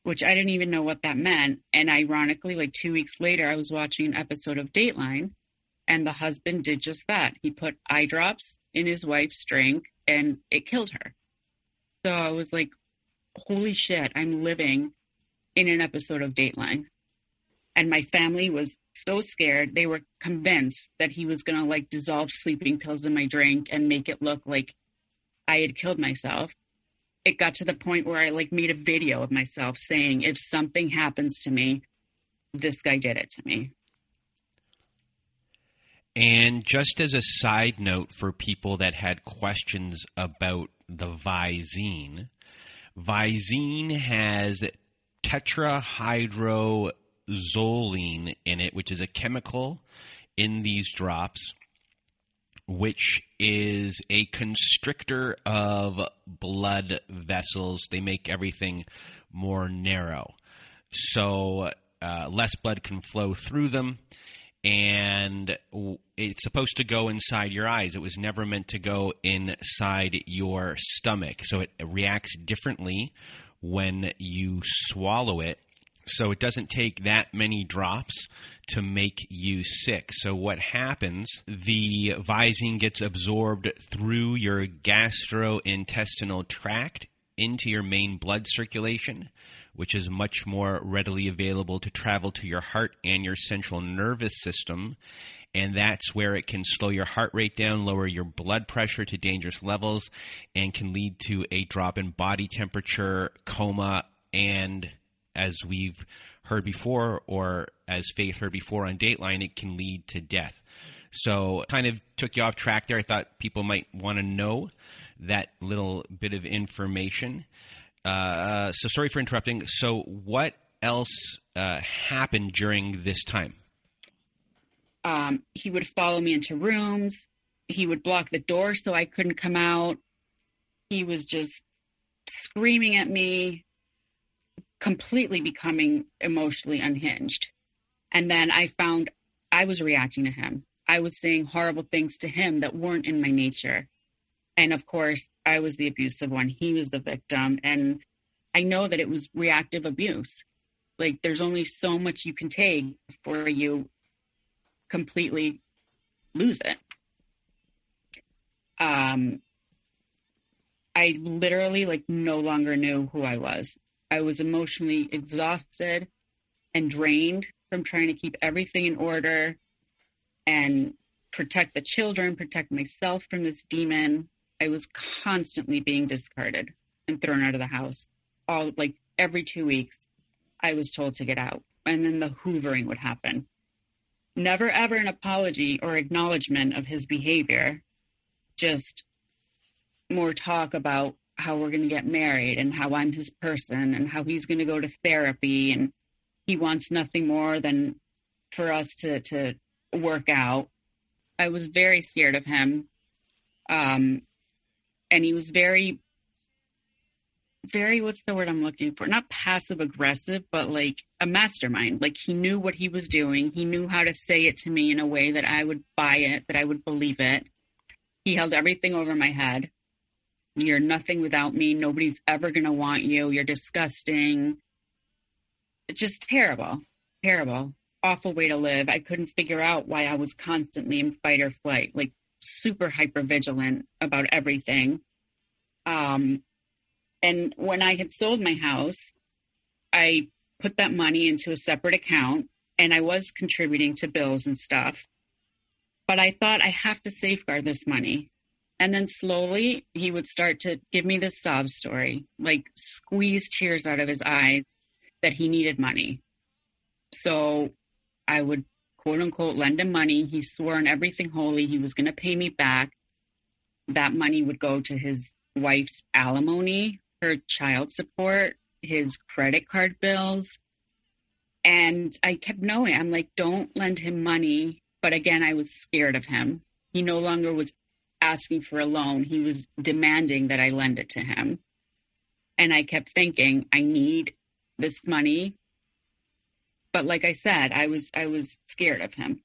which I didn't even know what that meant. And ironically, like two weeks later, I was watching an episode of Dateline, and the husband did just that. He put eye drops in his wife's drink, and it killed her. So I was like, Holy shit, I'm living in an episode of Dateline. And my family was so scared. They were convinced that he was going to like dissolve sleeping pills in my drink and make it look like I had killed myself. It got to the point where I like made a video of myself saying, if something happens to me, this guy did it to me. And just as a side note for people that had questions about the Visine, Visine has tetrahydro zoline in it, which is a chemical in these drops, which is a constrictor of blood vessels. They make everything more narrow. So uh, less blood can flow through them. And it's supposed to go inside your eyes. It was never meant to go inside your stomach. So it reacts differently when you swallow it so it doesn't take that many drops to make you sick. So what happens? The Visine gets absorbed through your gastrointestinal tract into your main blood circulation, which is much more readily available to travel to your heart and your central nervous system. And that's where it can slow your heart rate down, lower your blood pressure to dangerous levels, and can lead to a drop in body temperature, coma, and as we've heard before, or as Faith heard before on Dateline, it can lead to death. So, kind of took you off track there. I thought people might want to know that little bit of information. Uh, so, sorry for interrupting. So, what else uh, happened during this time? Um, he would follow me into rooms. He would block the door so I couldn't come out. He was just screaming at me, completely becoming emotionally unhinged. And then I found I was reacting to him. I was saying horrible things to him that weren't in my nature. And of course, I was the abusive one. He was the victim. And I know that it was reactive abuse. Like, there's only so much you can take before you completely lose it. Um, I literally like no longer knew who I was. I was emotionally exhausted and drained from trying to keep everything in order and protect the children, protect myself from this demon. I was constantly being discarded and thrown out of the house. All like every two weeks, I was told to get out. And then the hoovering would happen. Never ever an apology or acknowledgement of his behavior, just more talk about how we're going to get married and how I'm his person and how he's going to go to therapy and he wants nothing more than for us to to work out. I was very scared of him. Um and he was very very what's the word I'm looking for? Not passive aggressive, but like a mastermind. Like he knew what he was doing. He knew how to say it to me in a way that I would buy it, that I would believe it. He held everything over my head. You're nothing without me. Nobody's ever going to want you. You're disgusting. It's just terrible. Terrible. Awful way to live. I couldn't figure out why I was constantly in fight or flight, like super hyper vigilant about everything. Um, and when I had sold my house, I put that money into a separate account and I was contributing to bills and stuff. But I thought I have to safeguard this money. And then slowly he would start to give me this sob story, like squeeze tears out of his eyes that he needed money. So I would quote unquote lend him money. He swore on everything holy he was going to pay me back. That money would go to his wife's alimony, her child support, his credit card bills. And I kept knowing, I'm like, don't lend him money. But again, I was scared of him. He no longer was asking for a loan, he was demanding that I lend it to him. And I kept thinking, I need this money. But like I said, I was I was scared of him.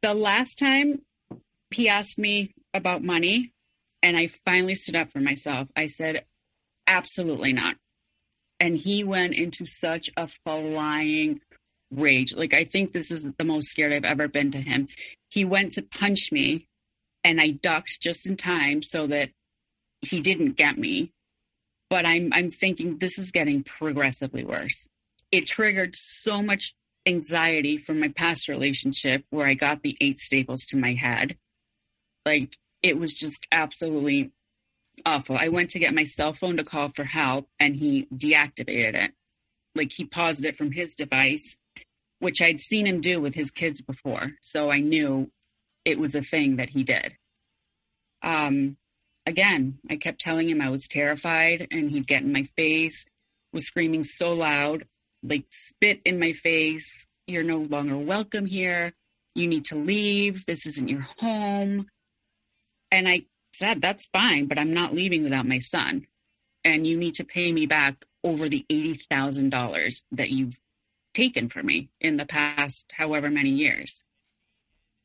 The last time he asked me about money and I finally stood up for myself. I said, absolutely not. And he went into such a flying rage. Like, I think this is the most scared I've ever been to him. He went to punch me, and I ducked just in time so that he didn't get me. But I'm I'm thinking this is getting progressively worse. It triggered so much anxiety from my past relationship where I got the eight staples to my head. Like it was just absolutely awful. I went to get my cell phone to call for help and he deactivated it. Like he paused it from his device, which I'd seen him do with his kids before. So I knew it was a thing that he did. Um, again, I kept telling him I was terrified and he'd get in my face, was screaming so loud, like spit in my face. You're no longer welcome here. You need to leave. This isn't your home. And I said, That's fine, but I'm not leaving without my son. And you need to pay me back over the $80,000 that you've taken from me in the past however many years.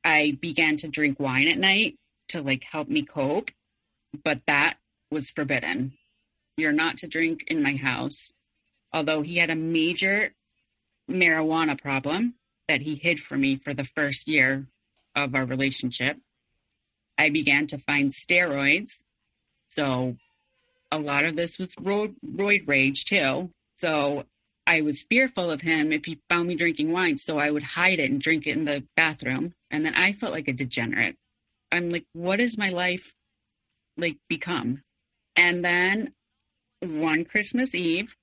I began to drink wine at night to like help me cope, but that was forbidden. You're not to drink in my house. Although he had a major marijuana problem that he hid from me for the first year of our relationship. I began to find steroids. So a lot of this was roid, roid rage too. So I was fearful of him if he found me drinking wine. So I would hide it and drink it in the bathroom. And then I felt like a degenerate. I'm like, what is my life like become? And then one Christmas Eve,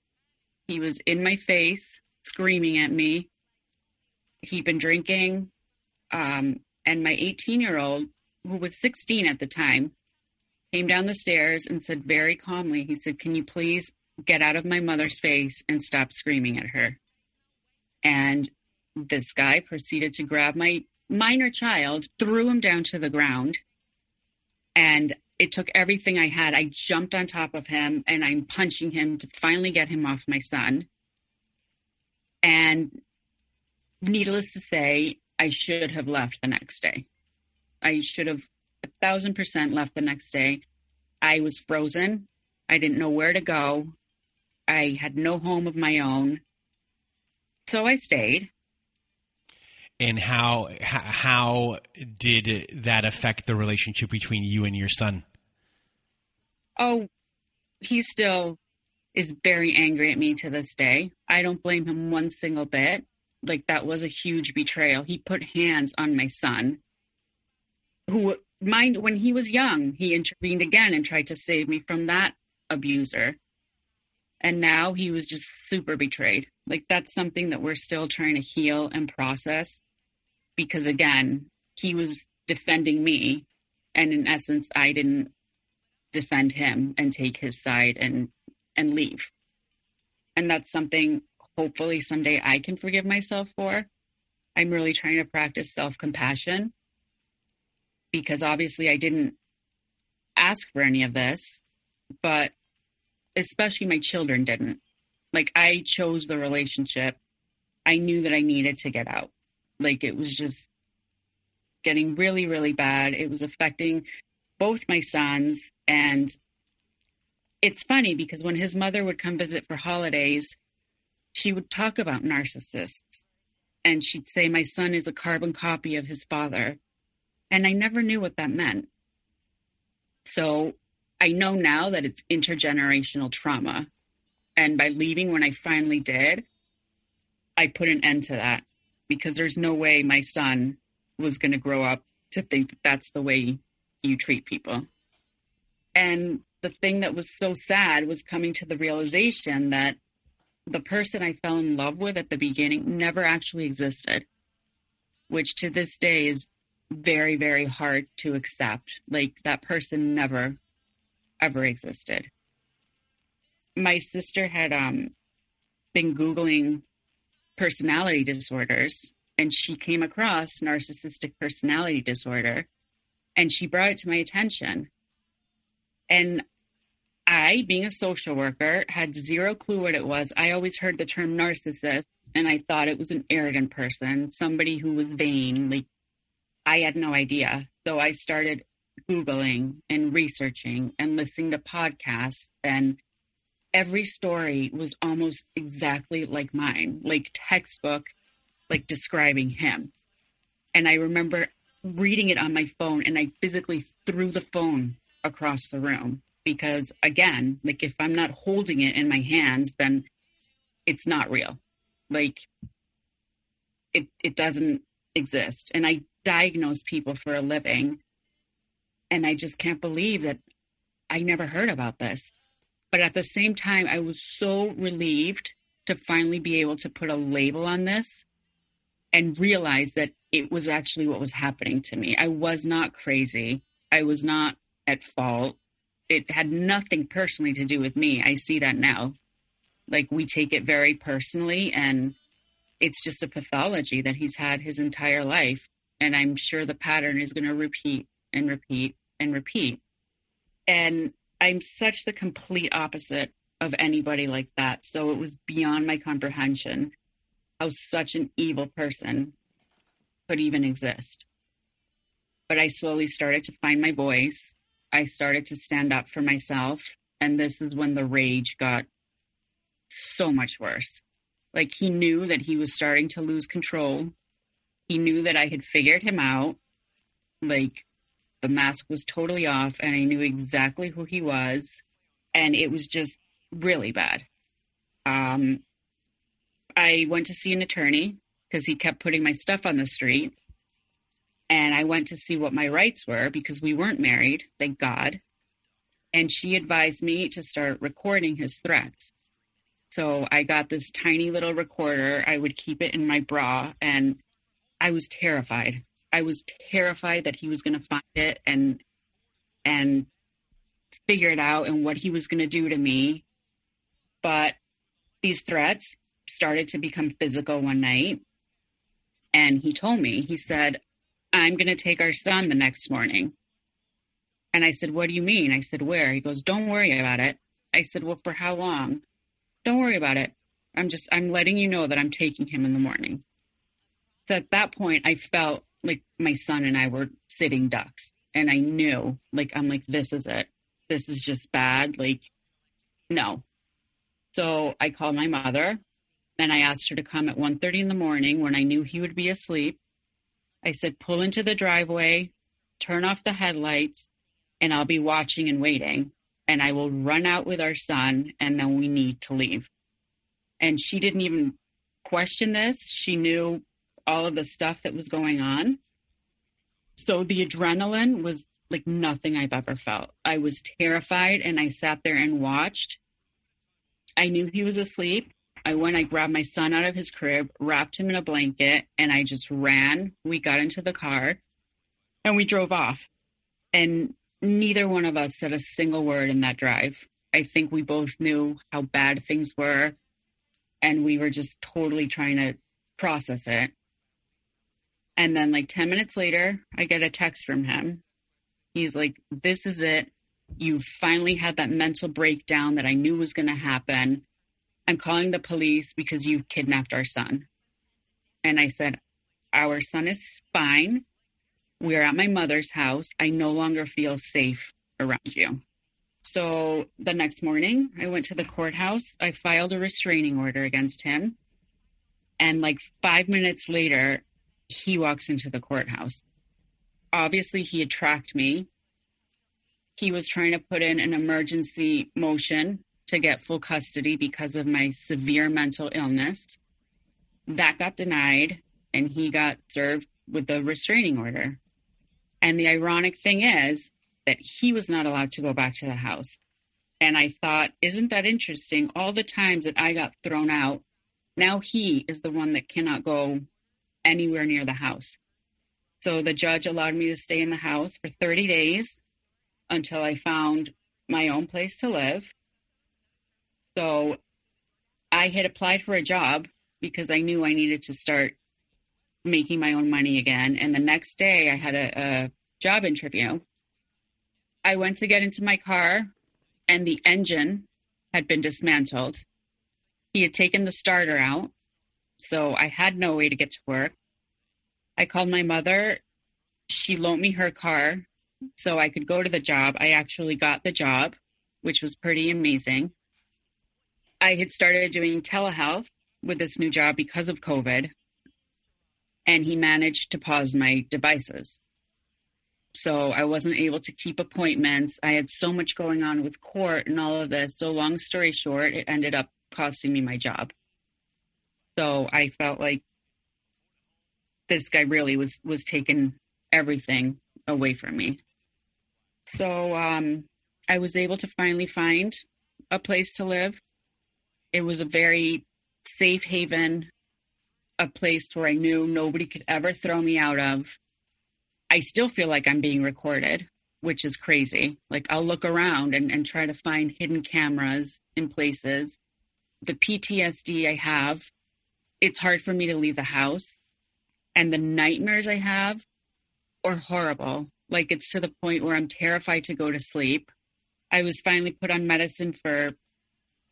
he was in my face, screaming at me. He'd been drinking. Um, and my 18 year old who was 16 at the time, came down the stairs and said very calmly, he said, Can you please get out of my mother's face and stop screaming at her? And this guy proceeded to grab my minor child, threw him down to the ground, and it took everything I had. I jumped on top of him and I'm punching him to finally get him off my son. And needless to say, I should have left the next day. I should have a thousand percent left the next day. I was frozen. I didn't know where to go. I had no home of my own. So I stayed. And how how did that affect the relationship between you and your son? Oh, he still is very angry at me to this day. I don't blame him one single bit. Like that was a huge betrayal. He put hands on my son who mind when he was young, he intervened again and tried to save me from that abuser. And now he was just super betrayed. Like that's something that we're still trying to heal and process because again, he was defending me and in essence I didn't defend him and take his side and and leave. And that's something hopefully someday I can forgive myself for. I'm really trying to practice self-compassion because obviously I didn't ask for any of this, but especially my children didn't. Like I chose the relationship. I knew that I needed to get out. Like it was just getting really, really bad. It was affecting both my sons. And it's funny because when his mother would come visit for holidays, she would talk about narcissists. And she'd say, My son is a carbon copy of his father. And I never knew what that meant. So I know now that it's intergenerational trauma. And by leaving when I finally did, I put an end to that because there's no way my son was going to grow up to think that that's the way you treat people. And the thing that was so sad was coming to the realization that the person I fell in love with at the beginning never actually existed, which to this day is very, very hard to accept. Like that person never ever existed. My sister had um, been Googling personality disorders and she came across narcissistic personality disorder and she brought it to my attention. And I, being a social worker, had zero clue what it was. I always heard the term narcissist and I thought it was an arrogant person, somebody who was vain. Like I had no idea. So I started Googling and researching and listening to podcasts and every story was almost exactly like mine, like textbook, like describing him. And I remember reading it on my phone and I physically threw the phone across the room because again, like if I'm not holding it in my hands, then it's not real. Like it it doesn't exist. And I diagnose people for a living. And I just can't believe that I never heard about this. But at the same time, I was so relieved to finally be able to put a label on this and realize that it was actually what was happening to me. I was not crazy. I was not at fault. It had nothing personally to do with me. I see that now. Like we take it very personally and it's just a pathology that he's had his entire life. And I'm sure the pattern is going to repeat and repeat and repeat. And I'm such the complete opposite of anybody like that. So it was beyond my comprehension how such an evil person could even exist. But I slowly started to find my voice. I started to stand up for myself. And this is when the rage got so much worse. Like he knew that he was starting to lose control. He knew that I had figured him out. Like the mask was totally off and I knew exactly who he was. And it was just really bad. Um, I went to see an attorney because he kept putting my stuff on the street. And I went to see what my rights were because we weren't married, thank God. And she advised me to start recording his threats. So I got this tiny little recorder. I would keep it in my bra and I was terrified. I was terrified that he was going to find it and and figure it out and what he was going to do to me. But these threats started to become physical one night. And he told me, he said, I'm going to take our son the next morning. And I said, What do you mean? I said, Where? He goes, Don't worry about it. I said, Well, for how long? Don't worry about it. I'm just, I'm letting you know that I'm taking him in the morning. So at that point, I felt like my son and I were sitting ducks. And I knew, like, I'm like, this is it. This is just bad. Like, no. So I called my mother and I asked her to come at 1.30 in the morning when I knew he would be asleep. I said, pull into the driveway, turn off the headlights, and I'll be watching and waiting. And I will run out with our son, and then we need to leave. And she didn't even question this. She knew all of the stuff that was going on. So the adrenaline was like nothing I've ever felt. I was terrified and I sat there and watched. I knew he was asleep. I went, I grabbed my son out of his crib, wrapped him in a blanket, and I just ran. We got into the car and we drove off. And neither one of us said a single word in that drive. I think we both knew how bad things were. And we were just totally trying to process it. And then, like 10 minutes later, I get a text from him. He's like, This is it. You finally had that mental breakdown that I knew was going to happen. I'm calling the police because you've kidnapped our son. And I said, Our son is fine. We're at my mother's house. I no longer feel safe around you. So the next morning, I went to the courthouse. I filed a restraining order against him. And like five minutes later, he walks into the courthouse. Obviously, he had tracked me. He was trying to put in an emergency motion to get full custody because of my severe mental illness. That got denied, and he got served with a restraining order. And the ironic thing is that he was not allowed to go back to the house. And I thought, isn't that interesting? All the times that I got thrown out, now he is the one that cannot go anywhere near the house. So the judge allowed me to stay in the house for 30 days until I found my own place to live. So I had applied for a job because I knew I needed to start making my own money again. And the next day I had a, a job interview. I went to get into my car and the engine had been dismantled. He had taken the starter out. So I had no way to get to work. I called my mother. She loaned me her car so I could go to the job. I actually got the job, which was pretty amazing. I had started doing telehealth with this new job because of COVID, and he managed to pause my devices. So I wasn't able to keep appointments. I had so much going on with court and all of this. So, long story short, it ended up costing me my job. So I felt like this guy really was was taking everything away from me. So um, I was able to finally find a place to live. It was a very safe haven, a place where I knew nobody could ever throw me out of. I still feel like I'm being recorded, which is crazy. Like I'll look around and, and try to find hidden cameras in places. The PTSD I have, it's hard for me to leave the house. And the nightmares I have are horrible. Like it's to the point where I'm terrified to go to sleep. I was finally put on medicine for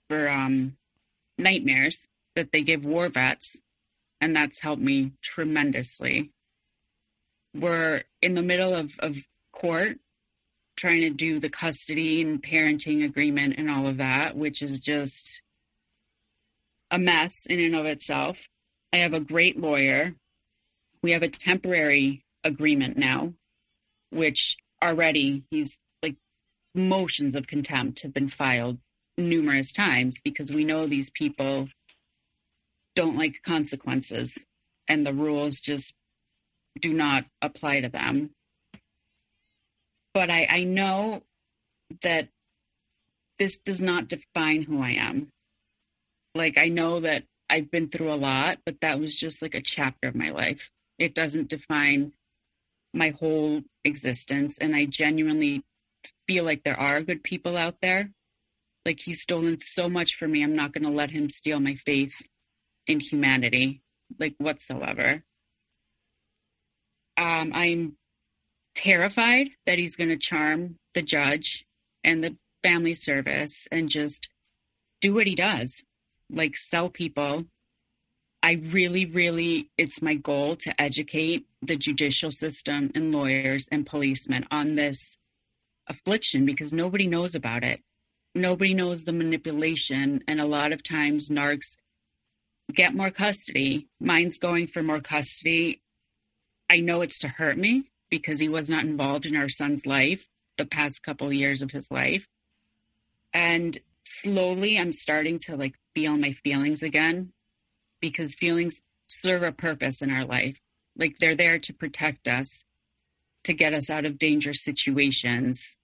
for um nightmares that they give war vets and that's helped me tremendously. We're in the middle of, of court trying to do the custody and parenting agreement and all of that, which is just a mess in and of itself. I have a great lawyer. We have a temporary agreement now which already he's like motions of contempt have been filed numerous times because we know these people don't like consequences and the rules just do not apply to them. But I, I know that this does not define who I am. Like, I know that I've been through a lot, but that was just like a chapter of my life. It doesn't define my whole existence. And I genuinely feel like there are good people out there. Like he's stolen so much from me. I'm not going to let him steal my faith in humanity, like whatsoever. Um, I'm terrified that he's going to charm the judge and the family service and just do what he does, like sell people I really, really, it's my goal to educate the judicial system and lawyers and policemen on this affliction because nobody knows about it. Nobody knows the manipulation. And a lot of times, narcs get more custody. Mine's going for more custody. I know it's to hurt me because he was not involved in our son's life the past couple years of his life. And slowly, I'm starting to like feel my feelings again because feelings serve a purpose in our life. Like they're there to protect us, to get us out of dangerous situations.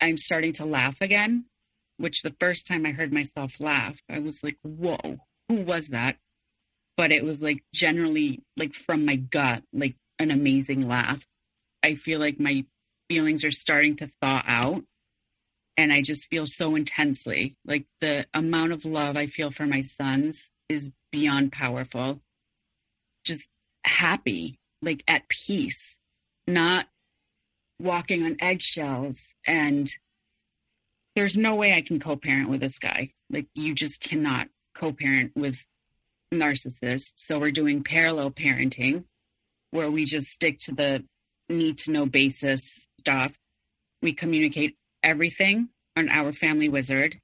I'm starting to laugh again, which the first time I heard myself laugh, I was like, whoa, who was that? But it was like generally like from my gut, like an amazing laugh. I feel like my feelings are starting to thaw out. And I just feel so intensely like the amount of love I feel for my sons is beyond powerful. Just happy, like at peace, not walking on eggshells. And there's no way I can co parent with this guy. Like, you just cannot co parent with narcissists. So, we're doing parallel parenting where we just stick to the need to know basis stuff. We communicate everything on our family wizard.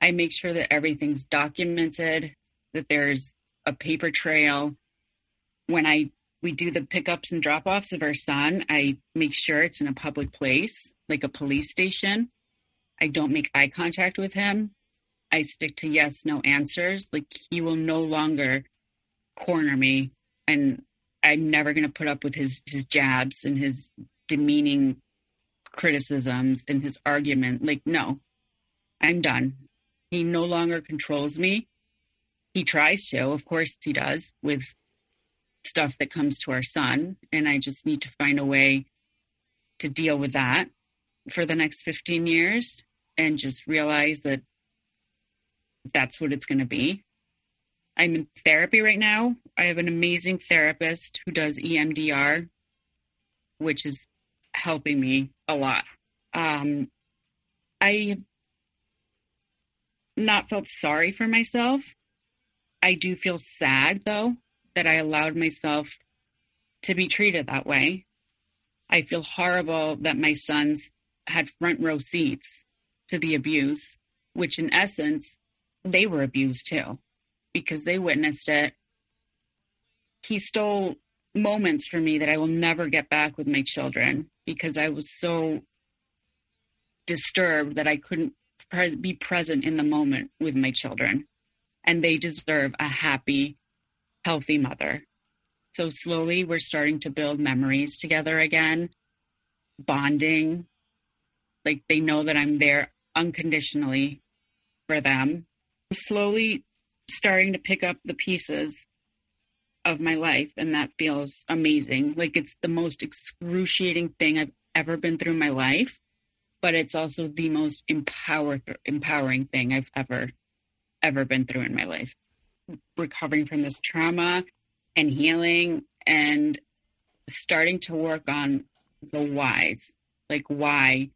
I make sure that everything's documented that there's a paper trail. When I we do the pickups and drop offs of our son, I make sure it's in a public place, like a police station. I don't make eye contact with him. I stick to yes, no answers. Like he will no longer corner me and I'm never going to put up with his his jabs and his demeaning criticisms and his argument. Like no. I'm done. He no longer controls me he tries to, of course he does, with stuff that comes to our son. And I just need to find a way to deal with that. for the next 15 years and just realize that that's what it's going to be. I'm in therapy right now. I have an amazing therapist who does EMDR, which is helping me a lot. Um, I not felt sorry for myself. I do feel sad though that I allowed myself to be treated that way. I feel horrible that my sons had front row seats to the abuse, which in essence, they were abused too because they witnessed it. He stole moments from me that I will never get back with my children because I was so disturbed that I couldn't pre- be present in the moment with my children. And they deserve a happy, healthy mother. So slowly we're starting to build memories together again, bonding. Like they know that I'm there unconditionally for them. Slowly starting to pick up the pieces of my life and that feels amazing. Like it's the most excruciating thing i've ever been through in my life but it's also the most empower, empowering thing i've ever ever been through in my life. Recovering from this trauma and healing and starting to work on the whys. Like why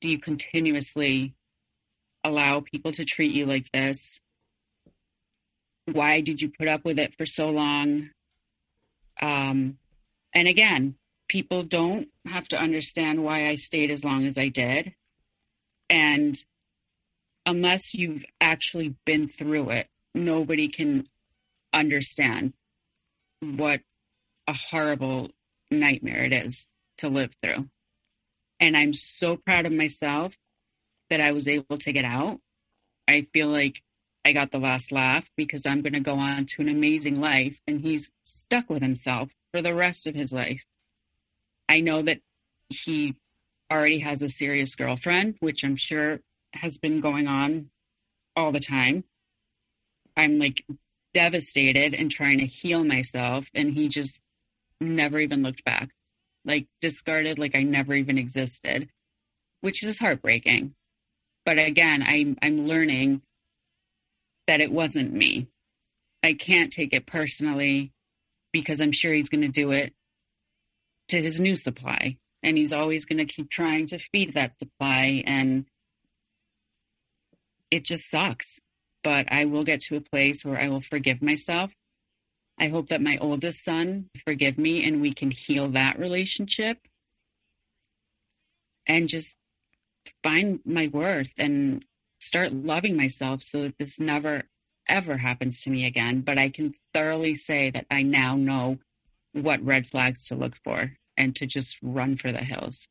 do you continuously allow people to treat you like this why did you put up with it for so long? Um, and again, people don't have to understand why I stayed as long as I did. And unless you've actually been through it, nobody can understand what a horrible nightmare it is to live through. And I'm so proud of myself that I was able to get out. I feel like I got the last laugh because I'm going to go on to an amazing life. And he's stuck with himself for the rest of his life. I know that he already has a serious girlfriend, which I'm sure has been going on all the time. I'm like devastated and trying to heal myself. And he just never even looked back, like discarded, like I never even existed, which is heartbreaking. But again, I'm, I'm learning that it wasn't me. I can't take it personally because I'm sure he's going to do it to his new supply. And he's always going to keep trying to feed that supply. And it just sucks. But I will get to a place where I will forgive myself. I hope that my oldest son forgive me and we can heal that relationship and just find my worth and start loving myself so that this never ever happens to me again. But I can thoroughly say that I now know what red flags to look for and to just run for the hills.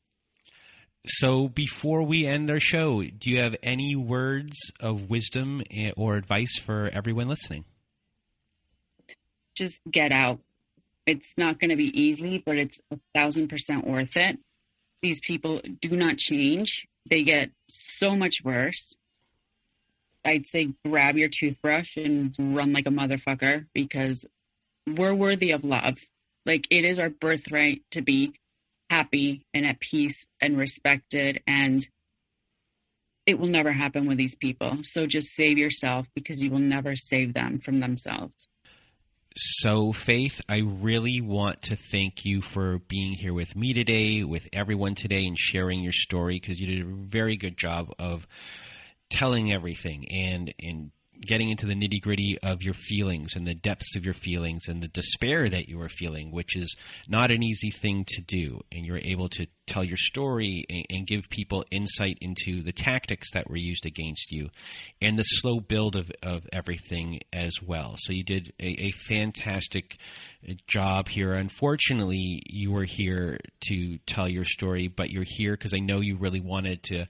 So, before we end our show, do you have any words of wisdom eh, or advice for everyone listening? Just get out. It's not going to be easy, but it's a thousand percent worth it. These people do not change, they get so much worse. I'd say grab your toothbrush and run like a motherfucker because we're worthy of love. Like it is our birthright to be happy and at peace and respected and it will never happen with these people. So just save yourself because you will never save them from themselves. So, Faith, I really want to thank you for being here with me today, with everyone today, and sharing your story because you did a very good job of telling everything and and getting into the nitty gritty of your feelings and the depths of your feelings and the despair that you are feeling, which is not an easy thing to do. And you're able to tell your story and, and, give people insight into the tactics that were used against you and the slow build of, of everything as well. So you did a, a fantastic uh, job here. Unfortunately, you were here to tell your story, but you're here because I know you really wanted to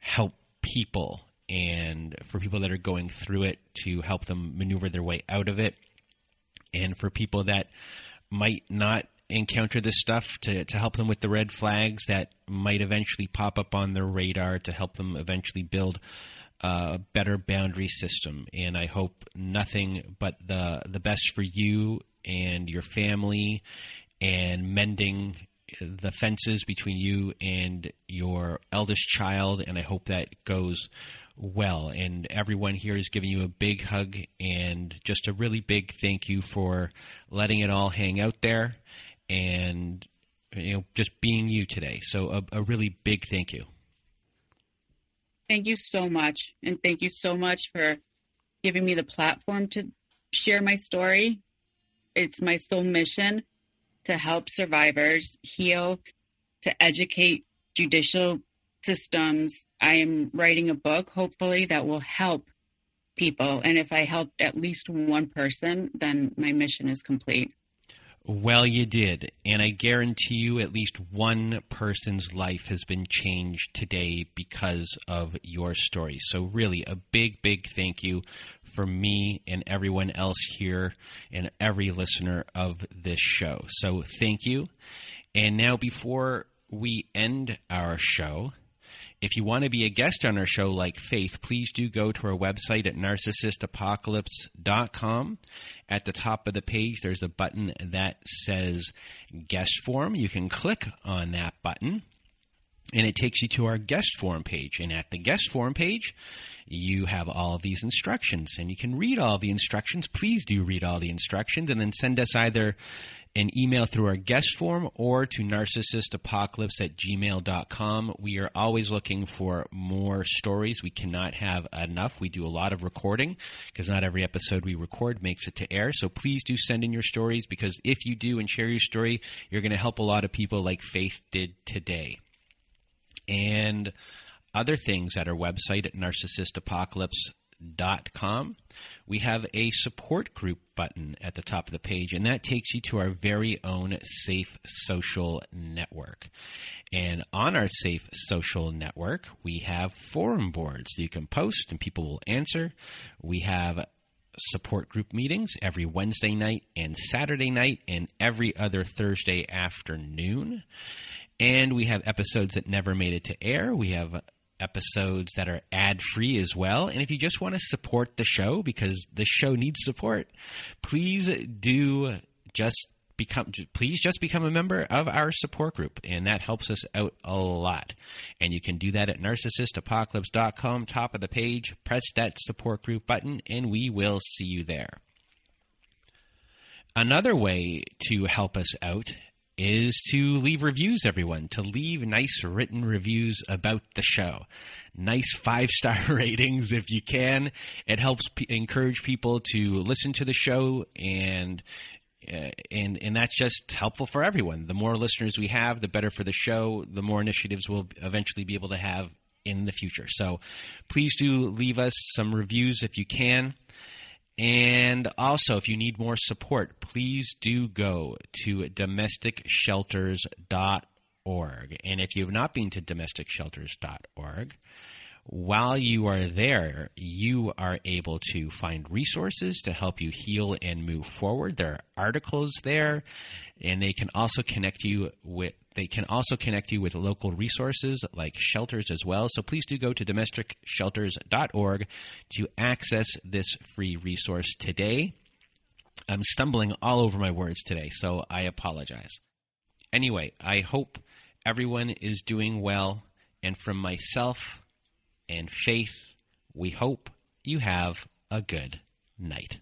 help people and for people that are going through it to help them maneuver their way out of it, and for people that might not encounter this stuff to, to help them with the red flags that might eventually pop up on their radar to help them eventually build a better boundary system. And I hope nothing but the the best for you and your family and mending the fences between you and your eldest child, and I hope that goes well. And everyone here is giving you a big hug and just a really big thank you for letting it all hang out there and you know just being you today. So a, a really big thank you. Thank you so much, and thank you so much for giving me the platform to share my story. It's my sole mission to help survivors heal, to educate judicial systems. I am writing a book, hopefully, that will help people. And if I help at least one person, then my mission is complete. Well, you did. And I guarantee you at least one person's life has been changed today because of your story. So, really, a big, big thank you from me and everyone else here and every listener of this show. So, thank you. And now, before we end our show, if you want to be a guest on our show like Faith, please do go to our website at narcissistapocalypse.com. At the top of the page, there's a button that says guest form. You can click on that button and it takes you to our guest form page. And at the guest form page, you have all of these instructions and you can read all the instructions. Please do read all the instructions and then send us either an email through our guest form or to narcissistapocalypse at gmail.com. We are always looking for more stories. We cannot have enough. We do a lot of recording because not every episode we record makes it to air. So please do send in your stories because if you do and share your story, you're going to help a lot of people like Faith did today. And other things at our website at narcissistapocalypse com. We have a support group button at the top of the page, and that takes you to our very own Safe Social Network. And on our Safe Social Network, we have forum boards that you can post and people will answer. We have support group meetings every Wednesday night and Saturday night, and every other Thursday afternoon. And we have episodes that never made it to air. We have episodes that are ad free as well. And if you just want to support the show because the show needs support, please do just become please just become a member of our support group. And that helps us out a lot. And you can do that at narcissistapocalypse.com top of the page press that support group button and we will see you there. Another way to help us out is to leave reviews, everyone, to leave nice written reviews about the show. Nice five star *laughs* ratings if you can. It helps p- encourage people to listen to the show and. Uh, and and that's just helpful for everyone. The more listeners we have, the better for the show. The more initiatives we'll eventually be able to have in the future. So, please do leave us some reviews if you can. And also, if you need more support, please do go to domesticshelters.org. And if you have not been to domesticshelters.org, while you are there, you are able to find resources to help you heal and move forward. There are articles there, and they can also connect you with they can also connect you with local resources like shelters as well. So please do go to domesticshelters.org to access this free resource today. I'm stumbling all over my words today, so I apologize. Anyway, I hope everyone is doing well, and from myself, and faith, we hope you have a good night.